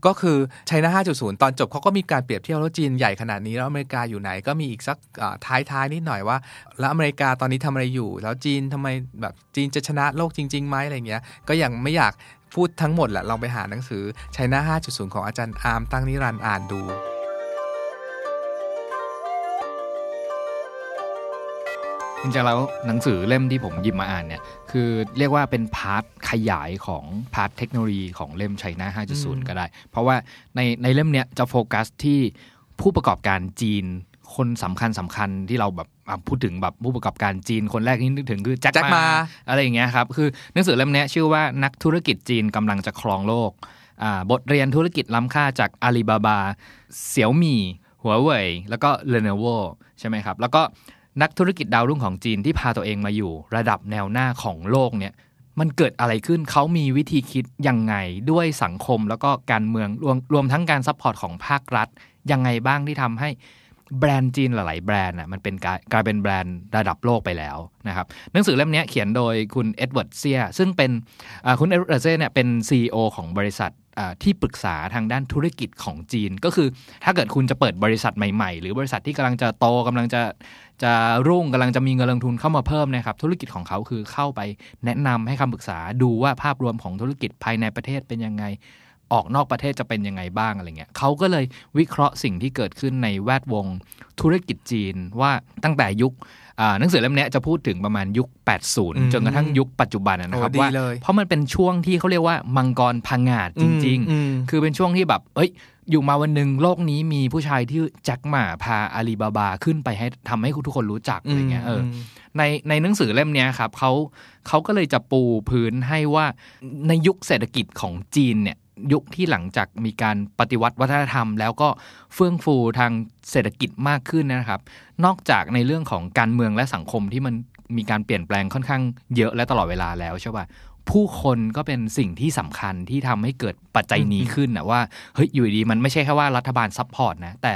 ก็คือไชน่า5.0 ตอนจบเขาก็มีการเปรียบเทียบแล้วจีนใหญ่ขนาดนี้แล้วอเมริกาอยู่ไหนก็มีอีกสักท้ายๆนิดหน่อยว่า แล้วอเมริกาตอนนี้ทำอะไรอยู่ แล้วจีนทำไมแบบจีนจะชนะโลกจริงๆไหมอะไรเงี้ย ก็ยังไม่อยากพูดทั้งหมดแหละลองไปหาหนังสือ China 5.0 ของอาจารย์อาร์มตั้งนิรันดร์อ่านดู จริงๆแล้วหนังสือเล่มที่ผมหยิบมาอ่านเนี่ยคือเรียกว่าเป็น part ขยายของ part เทคโนโลยีของเล่ม China 5.0 ก็ได้ เพราะว่าในในเล่มเนี้ยจะโฟกัสที่ผู้ประกอบการจีนคนสำคัญสำคัญที่เราแบบอะพูดถึงแบบผู้ประกอบการจีนคนแรกที่นึกถึงคือแจ็คแจ็คหม่าหม่าอะไรอย่างเงี้ยครับคือหนังสือเล่มเนี้ยชื่อว่านักธุรกิจจีนกำลังจะครองโลกอ่าบทเรียนธุรกิจล้ำค่าจากอาลีบาบาเสี่ยวมี่หัวเว่ยแล้วก็ Lenovo ใช่ไหมครับ แล้วก็ นักธุรกิจดาวรุ่งของจีนที่พาตัวเองมาอยู่ระดับแนวหน้าของโลกเนี่ยมันเกิดอะไรขึ้นเขามีวิธีคิดยังไงด้วยสังคมแล้วก็การเมืองรวมรวมทั้งการ support ของภาครัฐ ยังไงบ้างที่ทำให้แบรนด์จีนหลาย ๆ แบรนด์อะมันเป็นกลายเป็นแบรนด์ระดับโลกไปแล้วนะครับหนังสือเล่มนี้เขียนโดยคุณเอ็ดเวิร์ดเซียซึ่งเป็นคุณเอ็ดเวิร์ดเซียเนี่ยเป็น CEO ของบริษัท ที่ปรึกษาทางด้านธุรกิจของจีน ก็คือถ้าเกิดคุณจะเปิดบริษัทใหม่ๆ หรือบริษัทที่กำลังจะโตกำลังจะจะรุ่งกำลังจะมีเงินลงทุนเข้ามาเพิ่มนะครับ ธุรกิจของเขาคือเข้าไปแนะนำให้คำปรึกษาดูว่าภาพรวมของธุรกิจภายในประเทศเป็นยังไงออกนอกประเทศจะเป็นยังไงบ้างอะไรเงี้ยเขาก็เลยวิเคราะห์สิ่งที่เกิดขึ้นในแวดวงธุรกิจจีนว่าตั้งแต่ยุค หนังสือเล่มเนี้ยจะพูดถึงประมาณยุค 80 จนกระทั่งยุคปัจจุบันนะนะครับโอ้ดีว่าเลยเพราะมันเป็นช่วงที่เขาเรียกว่ามังกรพังงาดจริงอืมๆคือเป็นช่วงที่แบบ เอ้ย อยู่มาวันหนึ่งโลกนี้มีผู้ชายที่แจ็คหมาพาอาลีบาบาขึ้นไปให้ทำให้ทุกคนรู้จักอะไรเงี้ยเอออในในหนังสือเล่มเนี้ยครับเขาเขาก็เลยจะปูพื้นให้ว่าในยุคเศรษฐกิจของจีนเนี่ย ยุคที่หลังจากมีการปฏิวัติวัฒนธรรม แล้วก็เฟื่องฟูทางเศรษฐกิจมากขึ้นนะครับ นอกจากในเรื่องของการเมืองและสังคมที่มันมีการเปลี่ยนแปลงค่อนข้างเยอะและตลอดเวลาแล้วใช่ป่ะผู้คนก็เป็นสิ่งที่สำคัญที่ทำให้เกิดปัจจัยนี้ขึ้นนะว่าเฮ้ยอยู่ดีมันไม่ใช่แค่ว่ารัฐบาล support นะ แต่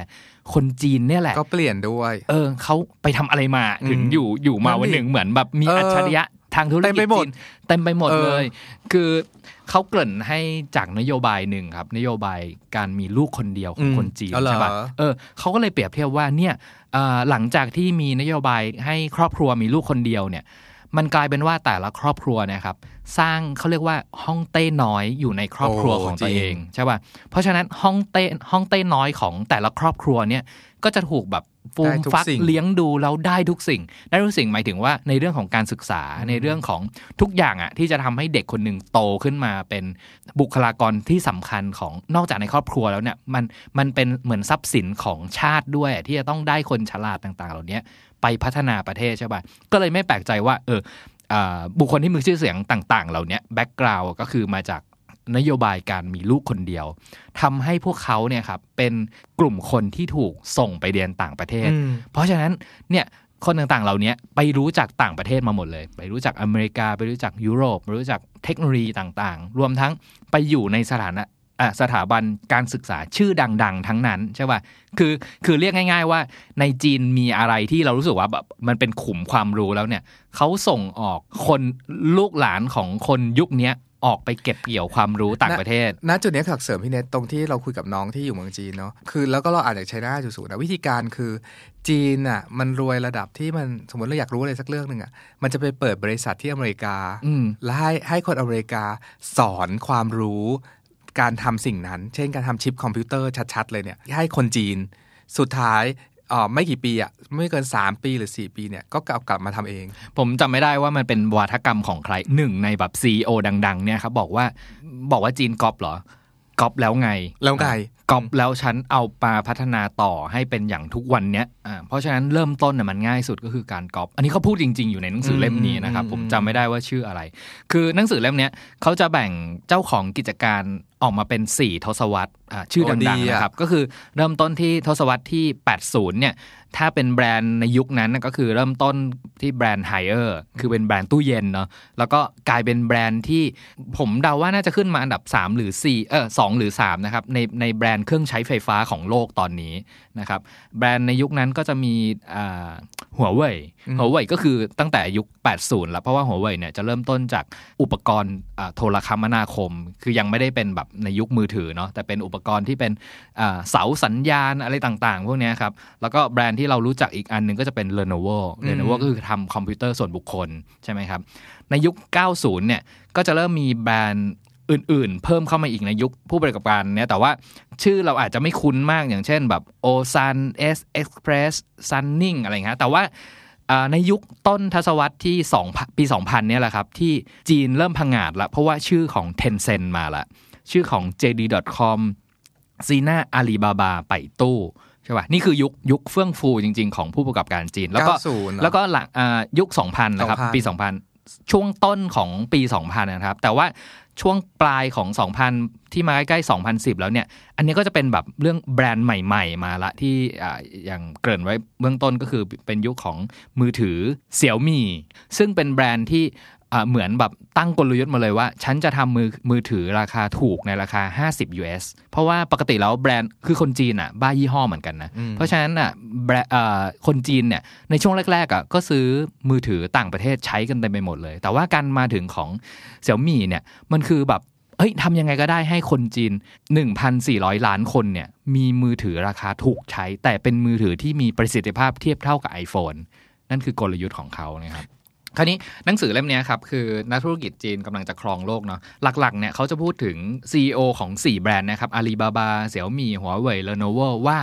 คนจีนเนี่ยแหละ ก็เปลี่ยนด้วย เออเขาไปทำอะไรมาอืมถึงอยู่อยู่มานั่นดิวันหนึ่งเหมือนแบบมีเอออัอัจฉริยะ ทางธุรเต็กิมจไปหมดจีนเต็มไปหมดเออเลย คือเขาเกริ่นให้จากนโยบายหนึ่งครับ นโยบายการมีลูกคนเดียวของคนจีนอ๋อเหรอใช่ปะเออเขาก็เลยเปรียบเทียบว่าเนี่ยเอ่อหลังจากที่มีนโยบายให้ครอบครัวมีลูกคนเดียวเนี่ย มันกลายเป็นว่าแต่ละครอบครัวเนะครับ สร้างเขาเรียกว่าห้องเต้น้อยอยู่ในครอบครัวโอ้ของตัวจริงเองใช่ป่ะเพราะฉะนั้นห้องเต้ห้องเต้น้อยของแต่ละครอบครัวเนี่ยก็จะถูกแบบ ฟูมได้ทุกฟักสิ่งเลี้ยงดูแล้วได้ทุกสิ่ง ได้ทุกสิ่งหมายถึงว่าในเรื่องของการศึกษาในเรื่องของทุกอย่างอะที่จะทำให้เด็กคนหนึ่งโตขึ้นมาเป็นบุคลากรที่สำคัญของนอกจากในครอบครัวแล้วเนี่ยมันมันเป็นเหมือนทรัพย์สินของชาติด้วยอะที่จะต้องได้คนฉลาดต่าง ๆ เหล่านี้ไปพัฒนาประเทศใช่ป่ะก็เลยไม่แปลกใจว่า เอออ่าบุคคลที่มีชื่อเสียงต่าง ๆ เหล่านี้แบ็กกราวด์ก็คือมาจาก นโยบายการมีลูกคนเดียวทำให้พวกเขาเนี่ยครับเป็นกลุ่มคนที่ถูกส่งไปเรียนต่างประเทศอืมเพราะฉะนั้นเนี่ยคนต่างๆ เหล่านี้ไปรู้จากต่างประเทศมาหมดเลย ไปรู้จักอเมริกา ไปรู้จักยุโรป ไปรู้จักเทคโนโลยีต่างๆ รวมทั้งไปอยู่ในสถานะอะสถาบันการศึกษาชื่อดัง ๆ ทั้งนั้นใช่ป่ะ คือคือเรียกง่าย ๆ ว่าในจีนมีอะไรที่เรารู้สึกว่าแบบมันเป็นขุมความรู้แล้วเนี่ยเขาส่งออกคนลูกหลานของคนยุคเนี้ย ออกไปเก็บเกี่ยวความรู้ต่างประเทศณจุดนี้ขักเสริมพี่เนตตรงที่เราคุยกับน้องที่อยู่เมืองจีนเนาะคือแล้วก็เราอ่านจากไชน่าจุดสูนะวิธีการคือจีนอะมันรวยระดับที่มันสมมติเราอยากรู้อะไรสักเรื่องหนึ่งอะมันจะไปเปิดบริษัทที่อเมริกาอืมและให้ให้คนอเมริกาสอนความรู้การทำสิ่งนั้น เช่นการทำชิปคอมพิวเตอร์ชัด ๆ เลยเนี่ยให้คนจีน สุดท้ายอ่า ไม่กี่ปีอะไม่เกิน 3 ปีหรือ 4 ปีเนี่ยก็กลับกลับมาทำเอง ผมจำไม่ได้ว่ามันเป็นวาทกรรมของใครหนึ่งในแบบซีอดัง ๆ เนี่ยครับบอกว่าบอกว่าจีนก๊อปเหรอก๊อปแล้วไง แล้วไงก๊อปแล้วฉันเอามาพัฒนาต่อให้เป็นอย่างทุกวันเนี้ยอ่าเพราะฉะนั้นเริ่มต้นน่ะมันง่ายสุดก็คือการก๊อปอันนี้เขาพูดจริง ๆ อยู่ในหนังสือเล่มนี้นะครับอืมผมจำไม่ได้ว่าชื่ออะไร คือหนังสือเล่มเนี้ยเขาจะแบ่งเจ้าของกิจการออกมาเป็น 4 ทศวรรษอ่าชื่อโอ้ดีดังๆอะนะครับก็คือเริ่มต้นที่ทศวรรษที่ 80 เนี่ยถ้าเป็นแบรนด์ในยุคนั้นน่ะก็คือเริ่มต้นที่แบรนด์ไฮเออร์คือเป็นแบรนด์ตู้เย็นเนาะแล้วก็กลายเป็นแบรนด์ที่ผมเดาว่าน่าจะขึ้นมาอันดับ 3 หรือ4เออสหรือ3นะครับในในแบรนด์เครื่องใช้ไฟฟ้าของโลกตอนนี้นะครับแบรนด์ในยุคนั้นก็จะมีอ่าหัวเว่ยหัวเว่ยก็คือตั้งแต่ยุค 80 แล้วเพราะว่าหัวเว่ยเนี่ยจะเริ่มต้นจากอุปกรณ์อ่าโทรคมนาคม คือยังไม่ได้เป็นแบบในยุคมือถือเนาะแต่เป็นอุปกรณ์ที่เป็นอ่าเสาสัญญาณอะไรต่างๆ พวกเนี้ยครับ แล้วก็แบรนด์ที่เรารู้จักอีกอันหนึงก็จะเป็น Lenovo Lenovo ก็คือทำคอมพิวเตอร์ส่วนบุคคลใช่ไหมครับ ในยุค 90 เนี่ยก็จะเริ่มมีแบรนด์อื่นๆ เพิ่มเข้ามาอีกในยุคผู้ประกอบการเนี่ยแต่ว่าชื่อเราอาจจะไม่คุ้นมากอย่างเช่นแบบ o s a n S Express Sunning อะไรเงี้ยแต่ว่าอ่าในยุคต้นทศวรรษที่2ปี 2000 เนี่ยแหละครับ ที่จีนเริ่มพังงาดละเพราะว่าชื่อของ Tencent มาละ ชื่อของ JD.com ซีน่าอาลีบาบาไปตู้ใช่ป่ะนี่คือยุคยุคเฟื่องฟูจริง ๆ ของผู้ประกอบการจีน แล้วก็90แล้วก็หลังอ่ายุค 2000 นะครับ2000ปี 2000 ช่วงต้นของปี 2000 นะครับ แต่ว่าช่วงปลายของ 2000 ที่มาใกล้ๆ 2010 แล้วเนี่ย อันนี้ก็จะเป็นแบบเรื่องแบรนด์ใหม่ ๆ มาละที่อ่าอย่างเกริ่นไว้เบื้องต้นก็คือเป็นยุคของมือถือเสี่ยวมี่ซึ่งเป็นแบรนด์ที่อ่า เหมือนแบบตั้งกลยุทธ์มาเลยว่า ฉันจะทำมือมือถือราคาถูกในราคา 50 US เพราะว่าปกติแล้วแบรนด์คือคนจีนอะบ้ายี่ห้อเหมือนกันนะ เพราะฉะนั้นอะแบรนด์อ่าคนจีนเนี่ยในช่วงแรกๆอะก็ซื้อมือถือต่างประเทศใช้กันเต็มไปหมดเลย แต่ว่าการมาถึงของเสี่ยวมี่เนี่ยมันคือแบบเฮ้ยทำยังไงก็ได้ให้คนจีน 1,400 ล้านคนเนี่ยมีมือถือราคาถูกใช้ แต่เป็นมือถือที่มีประสิทธิภาพเทียบเท่ากับ iPhone นั่นคือกลยุทธ์ของเขานะครับ คราวนี้หนังสือเล่มนี้ครับ คือนักธุรกิจจีนกำลังจะครองโลกเนาะหลักๆเนี่ยเขาจะพูดถึง CEO ของ 4 แบรนด์นะครับอาลีบาบาเสี่ยวมี่หัวเว่ย Lenovo ว่า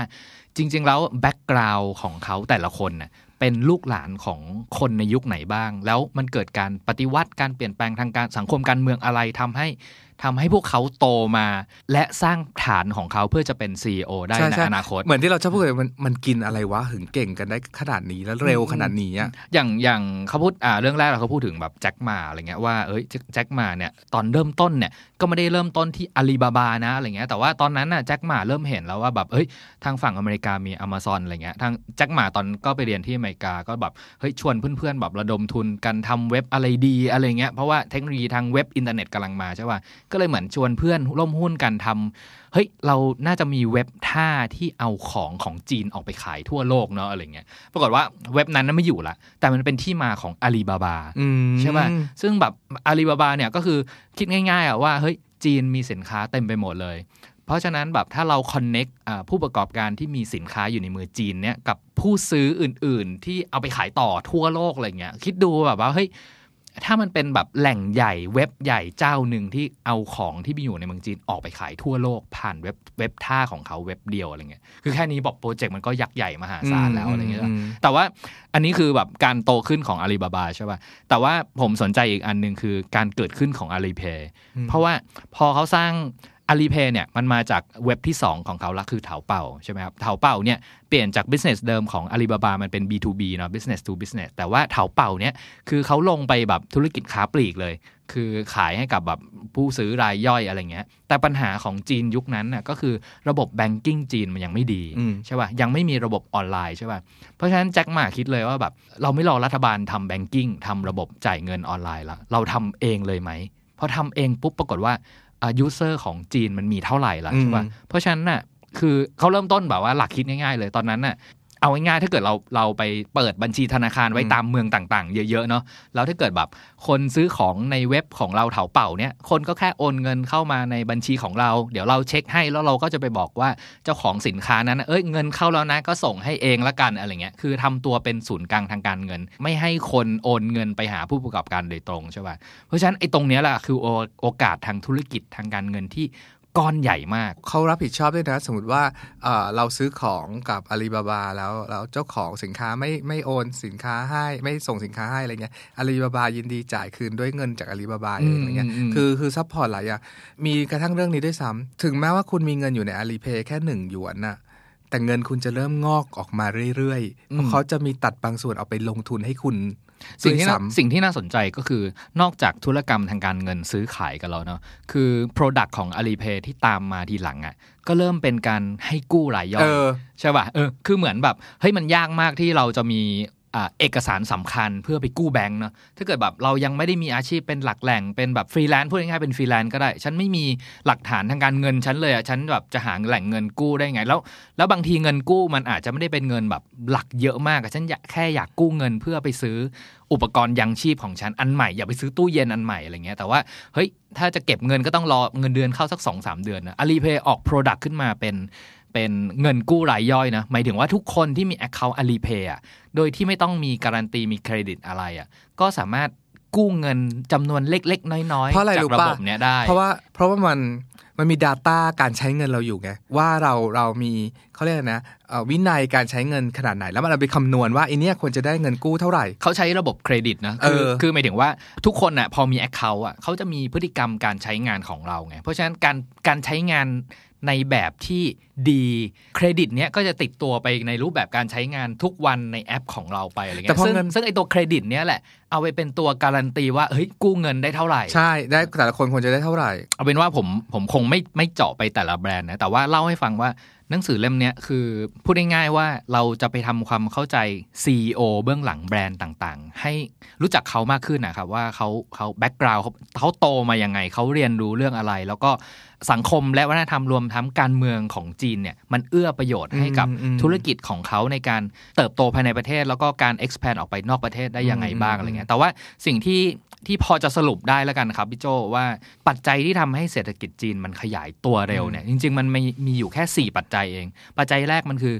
จริง ๆ แล้ว background ของเขาแต่ละคนน่ะเป็นลูกหลานของคนในยุคไหนบ้าง แล้วมันเกิดการปฏิวัติการเปลี่ยนแปลงทางการสังคมการเมืองอะไรทำให้ ทำให้พวกเขาโตมา และสร้างฐานของเขาเพื่อจะเป็น CEO ได้ใช่ในใช่อนาคต เหมือนที่เราชอบพูดกันมันมันกินอะไรวะถึงเก่งกันได้ขนาดนี้แล้วเร็วขนาดนี้อะอย่างอย่างเขาพูดอ่าเรื่องแรกเราเขาพูดถึงแบบแจ็คหมาอะไรเงี้ยว่าเอ้ยแจ็คแจ็คหมาเนี่ยตอนเริ่มต้นเนี่ยก็ไม่ได้เริ่มต้นที่อาลีบาบานะอะไรเงี้ยแต่ว่าตอนนั้นน่ะแจ็คหมาเริ่มเห็นแล้วว่าแบบเฮ้ยทางฝั่งอเมริกามี Amazon อะไรเงี้ยทางแจ็คหมาตอนก็ไปเรียนที่อเมริกาก็แบบเฮ้ยชวนเพื่อนๆแบบระดมทุนกันทำเว็บอะไรดีอะไรเงี้ยเพราะว่าเทคโนโลยีทางเว็บอินเทอร์เน็ตกำลังมาใช่ป่ะก็เลยเหมือนชวนเพื่อนร่วมหุ้นกันทำเฮ้ยเราน่าจะมีเว็บท่าที่เอาของของจีนออกไปขายทั่วโลกเนาะอะไรเงี้ยปรากฏว่าเว็บนั้นน่ะไม่อยู่ละ แต่มันเป็นที่มาของอาลีบาบาอืมใช่ป่ะซึ่งแบบอาลีบาบาเนี่ยก็คือคิดง่ายๆอะว่าเฮ้ยจีนมีสินค้าเต็มไปหมดเลยเพราะฉะนั้นแบบถ้าเราคอนเน็กผู้ประกอบการที่มีสินค้าอยู่ในมือจีนเนี่ยกับผู้ซื้ออื่นๆ ที่เอาไปขายต่อทั่วโลกอะไรเงี้ยคิดดูแบบว่าเฮ้ย ถ้ามันเป็นแบบแหล่งใหญ่เว็บใหญ่เจ้าหนึ่งที่เอาของที่มีอยู่ในเมืองจีนออกไปขายทั่วโลกผ่านเว็บเว็บท่าของเขาเว็บเดียวอะไรเงี้ยคือแค่นี้บอกโปรเจกต์มันก็ยักษ์ใหญ่มหาศาลแล้วอะไรเงี้ยอืมแต่ว่าอันนี้คือแบบการโตขึ้นของอาลีบาบาใช่ป่ะแต่ว่าผมสนใจอีกอันหนึ่งคือการเกิดขึ้นของอาลีเพย์เพราะว่าพอเขาสร้าง อาลีเพย์เนี่ยมันมาจากเว็บที่ 2 ของเขาละคือเถาเป่าใช่ไหมครับเถาเป่าเนี่ยเปลี่ยนจาก business เดิมของอาลีบาบามันเป็น B2B เนาะ business to business แต่ว่าเถาเป่าเนี่ยคือเขาลงไปแบบธุรกิจค้าปลีกเลย คือขายให้กับแบบผู้ซื้อรายย่อยอะไรเงี้ยแต่ปัญหาของจีนยุคนั้นน่ะก็คือระบบ banking จีนมันยังไม่ดีอืมใช่ป่ะยังไม่มีระบบออนไลน์ใช่ป่ะเพราะฉะนั้นแจ็คหม่าคิดเลยว่าแบบเราไม่รอรัฐบาลทำ banking ทำระบบจ่ายเงินออนไลน์ละเราทำเองเลยไหมพอทำเองปุ๊บปรากฏว่าอา user ของจีนมันมีเท่าไหร่ละใช่ป่ะอืมเพราะฉะนั้นน่ะคือเขาเริ่มต้นแบบว่าหลักคิดง่ายๆเลยตอนนั้นน่ะ เอาง่ายๆถ้าเกิดเราเราไปเปิดบัญชีธนาคารไว้ตามเมืองต่าง ๆ เยอะๆเนาะแล้วถ้าเกิดแบบคนซื้อของในเว็บของเราเถาเป่าเนี่ยคนก็แค่โอนเงินเข้ามาในบัญชีของเรา เดี๋ยวเราเช็คให้แล้วเราก็จะไปบอกว่าเจ้าของสินค้านั้นน่ะเอ้ยเงินเข้าแล้วนะก็ส่งให้เองละกันอะไรเงี้ยคือทำตัวเป็นศูนย์กลางทางการเงิน ไม่ให้คนโอนเงินไปหาผู้ประกอบการโดยตรงใช่ป่ะเพราะฉะนั้นไอ้ตรงเนี้ยแหละคือโอโอกาสทางธุรกิจทางการเงินที่ ก้อนใหญ่มาก เขารับผิดชอบด้วยนะ สมมติว่าเอ่อเราซื้อของกับอาลีบาบาแล้วแล้วเจ้าของสินค้าไม่ไม่โอนสินค้าให้ไม่ส่งสินค้าให้อะไรเงี้ยอาลีบาบายินดีจ่ายคืนด้วยเงินจากอาลีบาบาเองอะไรเงี้ยอืมอืมคือคือ support หลายอย่างมีกระทั่งเรื่องนี้ด้วยซ้ำถึงแม้ว่าคุณมีเงินอยู่ใน Alipay แค่หนึ่งหยวนน่ะแต่เงินคุณจะเริ่มงอกออกมาเรื่อยๆเพราะเขาจะมีตัดบางส่วนเอาไปลงทุนให้คุณ สิ่งที่ด้วยน่าซ้ำสิ่งที่น่าสนใจก็คือนอกจากธุรกรรมทางการเงินซื้อขายกันแล้วเนาะคือ Product ของ Alipay ที่ตามมาทีหลังอะ่ะก็เริ่มเป็นการให้กู้รายย่อยเออใช่ป่ะเออคือเหมือนแบบเฮ้ยมันยากมากที่เราจะมีอ่า เอกสารสำคัญเพื่อไปกู้แบงค์เนาะถ้าเกิดแบบเรายังไม่ได้มีอาชีพเป็นหลักแหล่งเป็นแบบฟรีแลนซ์พูดง่ายๆเป็นฟรีแลนซ์ก็ได้ ฉันไม่มีหลักฐานทางการเงินฉันเลยอะฉันแบบจะหาแหล่งเงินกู้ได้ไง แล้ว แล้วบางทีเงินกู้มันอาจจะไม่ได้เป็นเงินแบบหลักเยอะมากอะฉันแค่อยากกู้เงินเพื่อไปซื้ออุปกรณ์ยังชีพของฉันอันใหม่อย่าไปซื้อตู้เย็นอันใหม่อะไรเงี้ยแต่ว่าเฮ้ยถ้าจะเก็บเงินก็ต้องรอเงินเดือนเข้าสัก2อสเดือนนะอาลีเพย์ออก Product ขึ้นมาเป็น เป็นเงินกู้รายย่อยนะ หมายถึงว่าทุกคนที่มี Account Alipay อะโดยที่ไม่ต้องมีการันตีมีเครดิตอะไรอะก็สามารถกู้เงินจำนวนเล็ก ๆ น้อยเพราะอะไรๆจากรู้ระป่ะบบเนี้ยได้ เพราะว่าเพราะว่ามันมันมี Data การใช้เงินเราอยู่ไงว่าเราเรามีเขาเรียกอะไรนะเอ่อวินัยการใช้เงินขนาดไหน แล้วมันเอาไปคำนวณว่าไอเนี้ยควรจะได้เงินกู้เท่าไหร่ เขาใช้ระบบเครดิตนะคือเออคือหมายถึงว่าทุกคนน่ะพอมี Account อะเขาจะมีพฤติกรรมการใช้งานของเราไงเพราะฉะนั้นการการใช้งาน ในแบบที่ดีเครดิตเนี้ยก็จะติดตัวไปในรูปแบบการใช้งานทุกวันในแอปของเราไปอะไรแต่เงี้ยพอซึ่งเงินซึ่งไอตัวเครดิตเนี้ยแหละเอาไปเป็นตัวการันตีว่าเฮ้ยกู้เงินได้เท่าไหร่ ใช่ได้แต่ละคนควรจะได้เท่าไหร่ เอาเป็นว่าผมผมคงไม่ไม่เจาะไปแต่ละแบรนด์นะแต่ว่าเล่าให้ฟังว่า หนังสือเล่มเนี้ยคือพูดง่ายๆว่าเราจะไปทำความเข้าใจ CEO เบื้องหลังแบรนด์ต่างๆ ให้รู้จักเขามากขึ้นนะครับว่าเขาเขาแบ็กกราวด์เขาเขาโตมายังไง เขาเรียนรู้เรื่องอะไร แล้วก็สังคมและวัฒนธรรมรวมทั้งการเมืองของจีนเนี่ยมันเอื้อประโยชน์ให้กับอืมอืมธุรกิจของเขาในการเติบโตภายในประเทศ แล้วก็การ expand ออกไปนอกประเทศได้ยังไงบ้างอะไรเงี้ยแต่ว่าสิ่งที่ ที่พอจะสรุปได้แล้วกันครับพี่โจว่าปัจจัยที่ทำให้เศรษฐกิจจีนมันขยายตัวเร็วเนี่ยจริง ๆ มันมีมีอยู่แค่ 4 ปัจจัยเอง ปัจจัยแรกมันคือ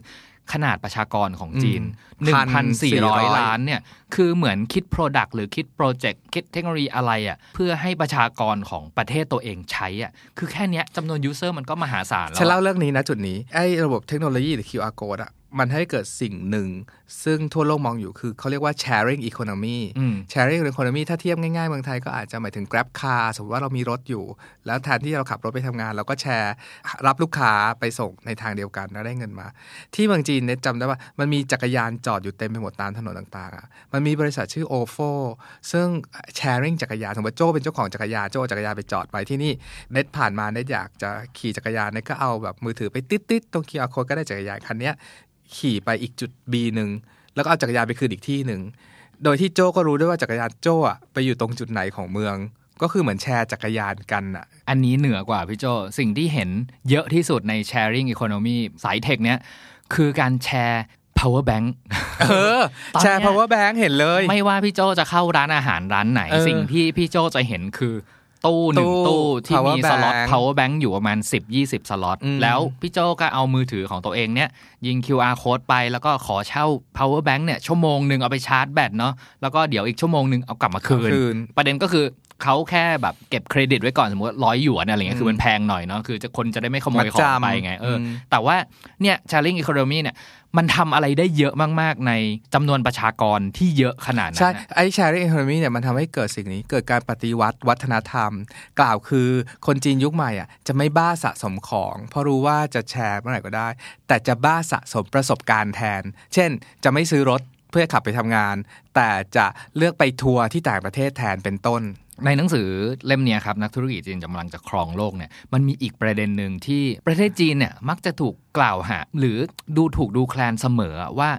ขนาดประชากรของจีนอืม1,400 ล้านเนี่ย คือเหมือนคิด Product หรือคิด project คิดเทคโนโลยีอะไรอะ เพื่อให้ประชากรของประเทศตัวเองใช้อะ คือแค่เนี้ยจำนวน user มันก็มหาศาลแล้วฉันเล่าอะเรื่องนี้นะจุดนี้ ไอ้ระบบเทคโนโลยีหรือ QR code อะ มันให้เกิดสิ่งหนึ่ง ซึ่งทั่วโลกมองอยู่คือเขาเรียกว่า sharing economy อืม sharing economy ถ้าเทียบง่ายๆเมืองไทยก็อาจจะหมายถึง grab car สมมติว่าเรามีรถอยู่ แล้วแทนที่เราขับรถไปทำงาน เราก็แชร์รับลูกค้าไปส่งในทางเดียวกันแล้วได้เงินมา ที่เมืองจีนเนี่ยจำได้ว่ามันมีจักรยานจอดอยู่เต็มไปหมดตามถนนต่างๆอะมันมีบริษัทชื่อ OFO ซึ่ง sharing จักรยานสมมติโจ้เป็นเจ้าของจักรยานโจ้เอาจักรยานไปจอดไว้ที่นี่เน็ตผ่านมาเน็ตอยากจะขี่จักรยานเน็ตก็เอาแบบมือถือไปติดๆตรง QR code ก็ได้จักรยานคันเนี้ย ขี่ไปอีกจุด B หนึ่งแล้วก็เอาจักรยานไปคืนอีกที่หนึ่งโดยที่โจ้ก็รู้ด้วยว่าจักรยานโจ้อะไปอยู่ตรงจุดไหนของเมือง ก็คือเหมือนแชร์จักรยานกันอะอันนี้เหนือกว่าพี่โจสิ่งที่เห็นเยอะที่สุดใน sharing economy สายเทคเนี้ยคือการแชร์ power bank เออตอนเนี้ยแชร์ power bank เห็นเลย ไม่ว่าพี่โจจะเข้าร้านอาหารร้านไหนเออสิ่งที่พี่โจจะเห็นคือ ตู้หนึ่งตู้ตู้ที่ power มีสล็อต bank power bank อยู่ประมาณ 10 20 สล็อตอืมแล้วพี่โจก็เอามือถือของตัวเองเนี่ย ยิง QR code ไปแล้วก็ขอเช่า power bank เนี่ย ชั่วโมงหนึ่งเอาไปชาร์จแบตเนาะแล้วก็เดี๋ยวอีกชั่วโมงหนึ่งเอากลับมาคืนคืนประเด็นก็คือเขาแค่แบบเก็บเครดิตไว้ก่อนสมมติร้อยหยวนอะไรเงี้ยคือมันแพงหน่อยเนาะคือจะคนจะได้ไม่ขโมยมัดของจำไปไงเอออมแต่ว่าเนี่ย sharing economy เนี่ย มันทำอะไรได้เยอะมากๆ ในจำนวนประชากรที่เยอะขนาดนั้นใช่ไอ้ sharing economy เนี่ยมันทำให้เกิดสิ่งนี้ เกิดการปฏิวัติวัฒนธรรม กล่าวคือคนจีนยุคใหม่อะจะไม่บ้าสะสมของ เพราะรู้ว่าจะแชร์เมื่อไหร่ก็ได้ แต่จะบ้าสะสมประสบการณ์แทน เช่น จะไม่ซื้อรถเพื่อขับไปทำงาน แต่จะเลือกไปทัวร์ที่ต่างประเทศแทนเป็นต้น ในหนังสือเล่มนี้ครับนักธุรกิจจีนกำลังจะครองโลกเนี่ยมันมีอีกประเด็นหนึ่งที่ประเทศจีนเนี่ยมักจะถูกกล่าวหาหรือดูถูกดูแคลนเสมอว่า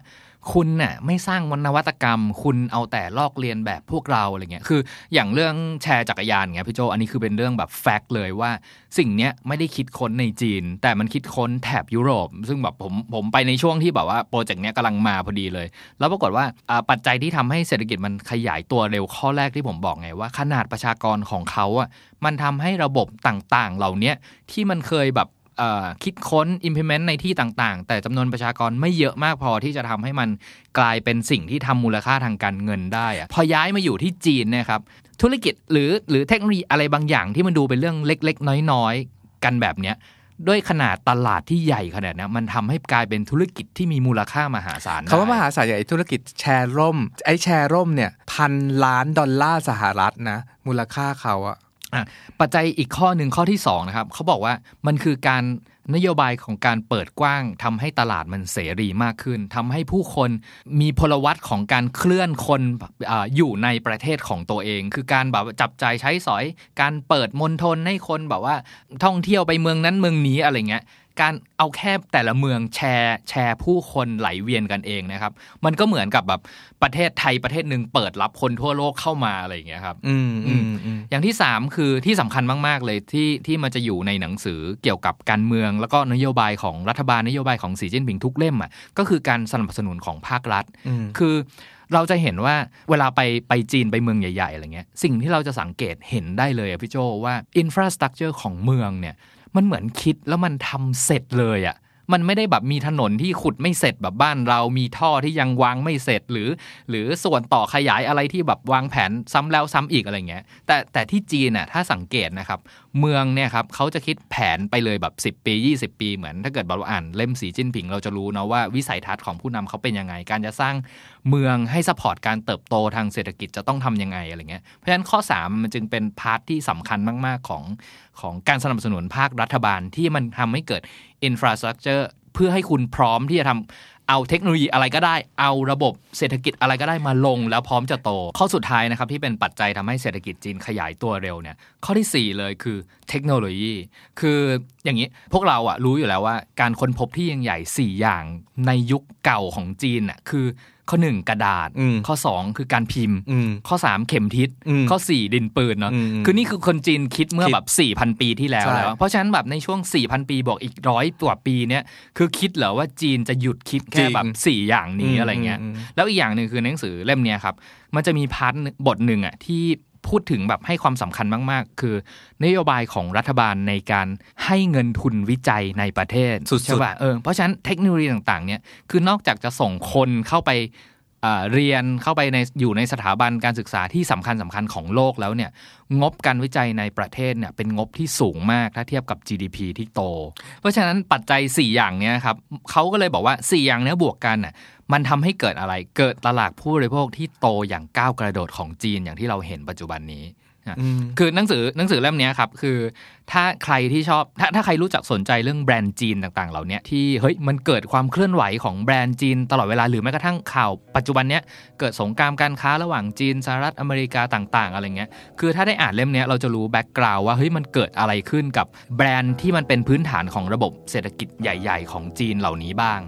คุณน่ะไม่สร้างนวัตกรรม คุณเอาแต่ลอกเลียนแบบพวกเราอะไรเงี้ยคืออย่างเรื่องแชร์จักรยานเงี้ยพี่โจอันนี้คือเป็นเรื่องแบบแฟกต์เลยว่า สิ่งเนี้ยไม่ได้คิดค้นในจีน แต่มันคิดค้นแถบยุโรป ซึ่งแบบผมผมไปในช่วงที่แบบว่าโปรเจกต์เนี้ยกำลังมาพอดีเลย แล้วปรากฏว่าปัจจัยที่ทำให้เศรษฐกิจมันขยายตัวเร็วข้อแรกที่ผมบอกไงว่า ขนาดประชากรของเขาอะมันทำให้ระบบต่างๆ เหล่านี้ที่มันเคยแบบ คิดค้น implement ในที่ต่างๆ แต่จำนวนประชากรไม่เยอะมากพอที่จะทำให้มันกลายเป็นสิ่งที่ทำมูลค่าทางการเงินได้อะพอย้ายมาอยู่ที่จีนนยครับธุรกิจหรือหรือเทคโนโลยีอะไรบางอย่างที่มันดูเป็นเรื่องเล็ก ๆ น้อยๆ กันแบบเนี้ยด้วยขนาดตลาดที่ใหญ่ขนาดนี้มันทำให้กลายเป็นธุรกิจที่มีมูลค่ามหาศาลคำว่ามหาศาลใหญ่ธุรกิจแชร์ร่ม ไอ้แชร์ร่มเนี่ยพันล้านดอลลาร์สหรัฐนะ มูลค่าเขาอะ ปัจจัยอีกข้อหนึ่งข้อที่2นะครับเขาบอกว่ามันคือการนโยบายของการเปิดกว้างทำให้ตลาดมันเสรีมากขึ้นทำให้ผู้คนมีพลวัตของการเคลื่อนคนออยู่ในประเทศของตัวเอง คือการแบบจับจ่ายใช้สอย การเปิดมณฑลให้คนแบบว่าท่องเที่ยวไปเมืองนั้นเมืองนี้อะไรเงี้ย การเอาแค่แต่ละเมืองแชร์แชร์ผู้คนไหลเวียนกันเองนะครับ มันก็เหมือนกับแบบประเทศไทยประเทศหนึ่งเปิดรับคนทั่วโลกเข้ามาอะไรอย่างเงี้ยครับ อืมอืมอืมอย่างที่3คือที่สำคัญมาก ๆ เลยที่ที่มันจะอยู่ในหนังสือเกี่ยวกับการเมือง แล้วก็นโยบายของรัฐบาลนโยบายของสีจิ้นผิงทุกเล่มอะก็คือการสนับสนุนของภาครัฐอืมคือเราจะเห็นว่าเวลาไปไปจีนไปเมืองใหญ่ๆอะไรเงี้ยสิ่งที่เราจะสังเกตเห็นได้เลยอะพี่โจว่าอินฟราสตรักเจอร์ของเมืองเนี่ย มันเหมือนคิดแล้วมันทำเสร็จเลยอะมันไม่ได้แบบมีถนนที่ขุดไม่เสร็จแบบบ้านเรามีท่อที่ยังวางไม่เสร็จหรือ หรือส่วนต่อขยายอะไรที่แบบวางแผนซ้ำแล้วซ้ำอีกอะไรเงี้ยแต่แต่ที่จีนน่ะถ้าสังเกตนะครับ เมืองเนี่ยครับเขาจะคิดแผนไปเลยแบบ 10 ปี 20 ปี เหมือนถ้าเกิดเราอ่านเล่มสีจิ้นผิงเราจะรู้นะว่าวิสัยทัศน์ของผู้นำเขาเป็นยังไง การจะสร้างเมืองให้ support การเติบโตทางเศรษฐกิจจะต้องทำยังไงอะไรเงี้ยเพราะฉะนั้นข้อ 3 มันจึงเป็น part ที่สำคัญมาก ๆ ของของการสนับสนุนภาครัฐบาลที่มันทำให้เกิด infrastructure เพื่อให้คุณพร้อมที่จะทำ เอาเทคโนโลยีอะไรก็ได้ เอาระบบเศรษฐกิจอะไรก็ได้มาลง แล้วพร้อมจะโต ข้อสุดท้ายนะครับที่เป็นปัจจัยทำให้เศรษฐกิจจีนขยายตัวเร็วเนี่ยข้อที่ 4 เลยคือเทคโนโลยี คือ อย่างนี้พวกเราอะรู้อยู่แล้วว่า การค้นพบที่ยังใหญ่ 4 อย่างในยุคเก่าของจีนอะคือข้อ 1 กระดาษอืมข้อ 2 คือการพิมพ์อืมข้อ 3 เข็มทิศอืมข้อ 4 ดินปืนเนาะอืมคือนี่คือคนจีนคิดเมื่อคิดแบบ 4,000 ปีที่แล้วใช่แล้ว เพราะฉะนั้นแบบในช่วง 4,000 ปีบอกอีกร้อยกว่าปีเนี่ยคือคิดเหรอว่าจีนจะหยุดคิดแค่แบบ 4 อย่างนี้อะไรเงี้ยอืมแล้วอีกอย่างหนึ่งคือหนังสือเล่มเนี้ยครับมันจะมีพาร์ทหนึ่งบทหนึ่งอะที่ พูดถึงแบบให้ความสำคัญมากๆ คือนโยบายของรัฐบาลในการให้เงินทุนวิจัยในประเทศสุดๆใช่ป่ะเออเพราะฉะนั้นเทคโนโลยีต่างๆเนี่ยคือนอกจากจะส่งคนเข้าไปอ่า เรียนเข้าไปในอยู่ในสถาบันการศึกษาที่สำคัญสำคัญของโลกแล้วเนี่ยงบการวิจัยในประเทศเนี่ยเป็นงบที่สูงมากถ้าเทียบกับ GDP ที่โต เพราะฉะนั้นปัจจัย 4 อย่างเนี้ยครับเขาก็เลยบอกว่า 4 อย่างเนี้ยบวกกันน่ะมันทำให้เกิดอะไรเกิดตลาดผู้บริโภคที่โตอย่างก้าวกระโดดของจีนอย่างที่เราเห็นปัจจุบันนี้ คือหนังสือหนังสือเล่มเนี้ยครับ คือถ้าใครที่ชอบถ้าถ้าใครรู้จักสนใจเรื่องแบรนด์จีนต่างๆ เหล่าเนี้ยที่เฮ้ยมันเกิดความเคลื่อนไหวของแบรนด์จีนตลอดเวลาหรือแม้กระทั่งข่าวปัจจุบันเนี้ยเกิดสงครามการค้าระหว่างจีนสหรัฐอเมริกาต่าง ๆ อะไรเงี้ยคือถ้าได้อ่านเล่มเนี้ยเราจะรู้ background ว่าเฮ้ยมันเกิดอะไรขึ้นกับแบรนด์ที่มันเป็นพื้นฐานของระบบเศรษฐกิจใหญ่ ๆ ของจีนเหล่านี้บ้าง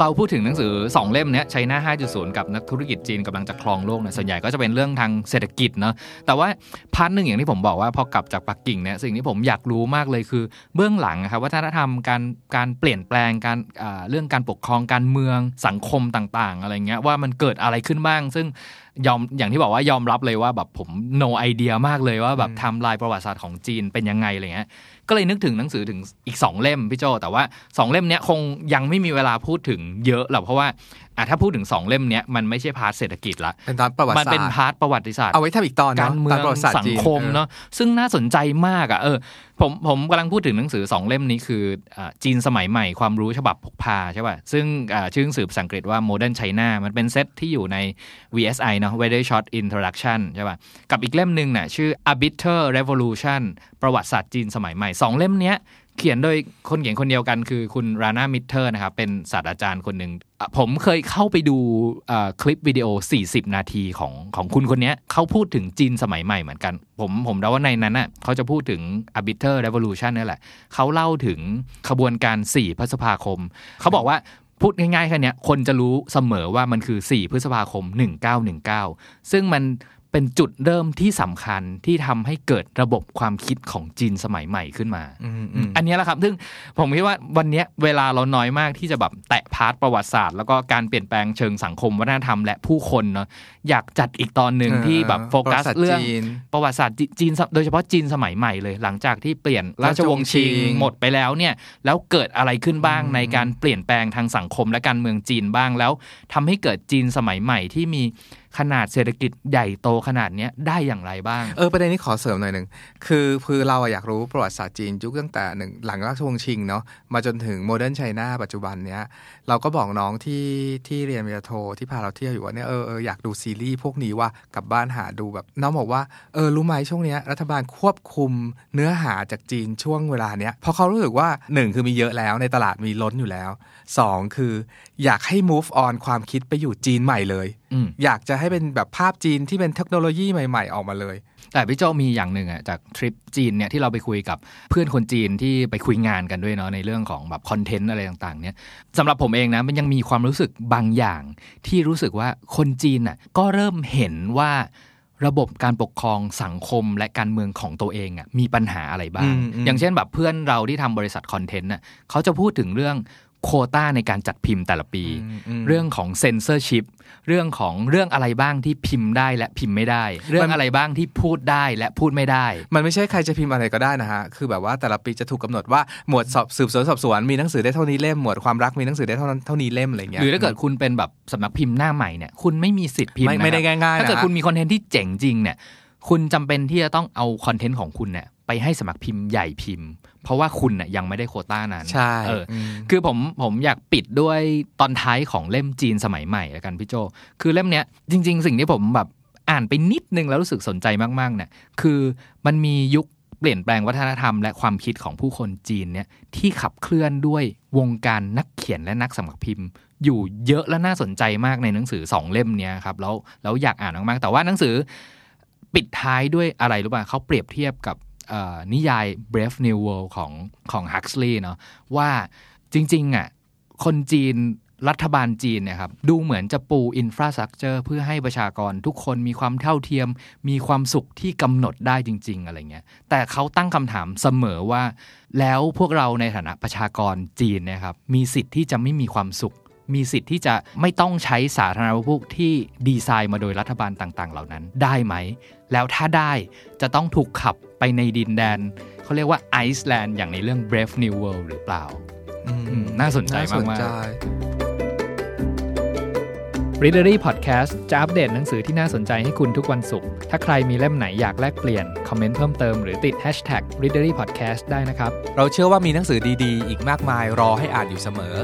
เราพูดถึงหนังสือ 2 เล่มเนี้ย China 5.0 กับนักธุรกิจจีนกำลังจะครองโลกเนี่ยส่วนใหญ่ก็จะเป็นเรื่องทางเศรษฐกิจเนาะแต่ว่า part หนึ่งอย่างที่ผมบอกว่าพอกลับจากปักกิ่งเนี่ยสิ่งที่ผมอยากรู้มากเลยคือเบื้องหลังนะครับวัฒนธรรมการการเปลี่ยนแปลงการอ่าเรื่องการปกครองการเมืองสังคมต่างๆ อะไรเงี้ยว่ามันเกิดอะไรขึ้นบ้าง ซึ่งยอมอย่างที่บอกว่ายอมรับเลยว่าแบบผม no idea มากเลยว่าแบบไทม์ไลน์ประวัติศาสตร์ของจีนเป็นยังไงอะไรเงี้ย ก็เลยนึกถึงหนังสือถึงอีก 2 เล่มพี่โจแต่ว่า 2 เล่มเนี้ยคงยังไม่มีเวลาพูดถึงเยอะหรอกเพราะว่าอะถ้าพูดถึง2เล่มเนี้ยมันไม่ใช่ part เศรษฐกิจละเป็นตอนประวัติศาสตเป็น part ประวัติศาสตร์เอาไว้ทำอีกตอนการเมืองประวัติศาสตร์จีนสังคมเนาะซึ่งน่าสนใจมากอะเออผมผมกำลังพูดถึงหนังสือ2เล่มนี้คืออ่าจีนสมัยใหม่ความรู้ฉบับพกพาใช่ป่ะซึ่งอ่าชื่อหนังสือภาษาอังกฤษว่า Modern China มันเป็นเซตที่อยู่ใน VSI เนาะ Very Short Introduction ใช่ป่ะกับอีกเล่มหนึ่งน่ะชื่อ Arbiter Revolution ประวัติศาสตร์จีนสมัยใหม่สองเล่มเนี้ย เขียนโดยคนเขียนคนเดียวกันคือคุณรานามิเตอร์นะครับ เป็นศาสตราจารย์คนหนึ่งผมเคยเข้าไปดูคลิปวิดีโอ 40 นาทีของของคุณคนนี้เขาพูดถึงจีนสมัยใหม่เหมือนกัน ผมผมเดาว่าในนั้นน่ะเขาจะพูดถึง Arbiter Revolution นี่แหละ เขาเล่าถึงขบวนการ 4 พฤษภาคม เขาบอกว่าพูดง่ายๆแค่นี้คนจะรู้เสมอว่ามันคือ 4 พฤษภาคม 1919 ซึ่งมัน เป็นจุดเริ่มที่สำคัญที่ทำให้เกิดระบบความคิดของจีนสมัยใหม่ขึ้นมาอืมอืมอันเนี้ยแหละครับ ซึ่งผมคิดว่าวันเนี้ยเวลาเราน้อยมากที่จะแบบแตะ part ประวัติศาสตร์แล้วก็การเปลี่ยนแปลงเชิงสังคมวัฒนธรรมและผู้คนเนาะอยากจัดอีกตอนหนึ่งที่แบบโฟกัสประวัติศาสตร์เรื่องจีนประวัติศาสตร์จีนจีนโดยเฉพาะจีนสมัยใหม่เลย หลังจากที่เปลี่ยนราชวงศ์ชิงราชวงศ์ชิงหมดไปแล้วเนี่ยแล้วเกิดอะไรขึ้นบ้างในการเปลี่ยนแปลงทางสังคมและการเมืองจีนบ้างแล้วทำให้เกิดจีนสมัยใหม่ที่มี ขนาดเศรษฐกิจใหญ่โตขนาดนี้ได้อย่างไรบ้าง เออประเด็นนี้ขอเสริมหน่อยหนึ่งคือคือเราอยากรู้ประวัติศาสตร์จีนยุคตั้งแต่หนึ่งหลังราชวงศ์ชิงเนาะมาจนถึง Modern China ปัจจุบันเนี้ยเราก็บอกน้องที่ที่เรียนปริญญาโทที่พาเราเที่ยวอยู่ว่าเนี่ยเออเอออยากดูซีรีส์พวกนี้ว่ากลับบ้านหาดูแบบน้องบอกว่าเออรู้ไหมช่วงเนี้ยรัฐบาลควบคุมเนื้อหาจากจีนช่วงเวลาเนี้ยเพราะเขารู้สึกว่าหนึ่งคือมีเยอะแล้วในตลาดมีล้นอยู่แล้วสองคืออยากให้ move on ความคิดไปอยู่จีนใหม่เลยอืมอยากจะให้เป็นแบบภาพจีนที่เป็นเทคโนโลยีใหม่ ๆ ออกมาเลย แต่พี่โจมีอย่างหนึ่งอะจากทริปจีนเนี่ยที่เราไปคุยกับเพื่อนคนจีนที่ไปคุยงานกันด้วยเนาะในเรื่องของแบบคอนเทนต์อะไรต่างๆ เนี่ยสำหรับผมเองนะมันยังมีความรู้สึกบางอย่าง ที่รู้สึกว่าคนจีนน่ะก็เริ่มเห็นว่าระบบการปกครองสังคมและการเมืองของตัวเองอะมีปัญหาอะไรบ้างอืมอืมอย่างเช่นแบบเพื่อนเราที่ทำบริษัทคอนเทนต์น่ะเขาจะพูดถึงเรื่อง โควต้าในการจัดพิมพ์แต่ละปี เรื่องของเซนเซอร์ ship เรื่องของเรื่องอะไรบ้างที่พิมพ์ได้และพิมพ์ไม่ได้ เรื่องอะไรบ้างที่พูดได้และพูดไม่ได้ มันไม่ใช่ใครจะพิมพ์อะไรก็ได้นะฮะคือแบบว่าแต่ละปีจะถูกกาหนดว่าหมวดสอบสืบสวนสอบสวนมีหนังสือได้เท่านี้เล่มหมวดความรักมีหนังสือได้เท่านั้นเท่านี้เล่มอะไรเงี้ยหรือถ้าเกิดคุณเป็นแบบสำนักพิมพ์หน้าใหม่เนี่ยคุณไม่มีสิทธิ์พิมพ์ไม่นะครับไม่ได้ง่ายๆนะถ้าเกิดคุณมี content ที่เจ๋งจริงเนี่ยคุณจำเป็นที่จะต้องเอา content ของคุณเนี่ย ไปให้สำนักพิมพ์ใหญ่พิมพ์ เพราะว่าคุณน่ยยังไม่ได้โควต้านั้นใช่เอออืมคือผมผมอยากปิดด้วยตอนท้ายของเล่มจีนสมัยใหม่แล้วกันพี่โจ คือเล่มเนี้ยจริง ๆ สิ่งที่ผมแบบอ่านไปนิดนึงแล้วรู้สึกสนใจมากๆเนี่ยคือมันมียุคเปลี่ยนแปลงวัฒนธรรมและความคิดของผู้คนจีนเนี่ยที่ขับเคลื่อนด้วยวงการนักเขียนและนักสำนักพิมพ์ อยู่เยอะและน่าสนใจมากในหนังสือสองเล่มเนี้ยครับแล้วแล้วอยากอ่านมากๆแต่ว่าหนังสือปิดท้ายด้วยอะไรรู้ป่ะเขาเปรียบเทียบกับเอ่อ นิยาย Brave New World ของของ Huxley เนาะว่าจริงๆอะคนจีนรัฐบาลจีนเนี่ยครับดูเหมือนจะปูอินฟราสตรักเจอร์เพื่อให้ประชากรทุกคนมีความเท่าเทียม มีความสุขที่กำหนดได้จริง ๆ อะไรเงี้ยแต่เขาตั้งคำถามเสมอว่า แล้วพวกเราในฐานะประชากรจีนเนะครับมีสิทธิ์ที่จะไม่มีความสุข มีสิทธิ์ที่จะไม่ต้องใช้สาธารณูปโภคที่ดีไซน์มาโดยรัฐบาลต่าง ๆ เหล่านั้นได้ไหม แล้วถ้าได้จะต้องถูกขับ ในดินแดนเขาเรียกว่าไอซ์แลนด์อย่างในเรื่อง Brave New World หรือเปล่าอืมอืมน่าสนใจน่าสนมากใจ Readery Podcast จะอัปเดตหนังสือที่น่าสนใจให้คุณทุกวันศุกร์ ถ้าใครมีเล่มไหนอยากแลกเปลี่ยน คอมเมนต์เพิ่มเติมหรือติด Hashtag Readery Podcast ได้นะครับ เราเชื่อว่ามีหนังสือดีๆ อีกมากมายรอให้อ่านอยู่เสมอ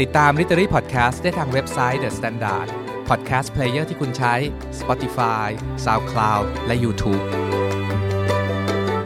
ติดตาม Literary Podcast ได้ทางเว็บไซต์ The Standard Podcast Player ที่คุณใช้ Spotify SoundCloud และ YouTube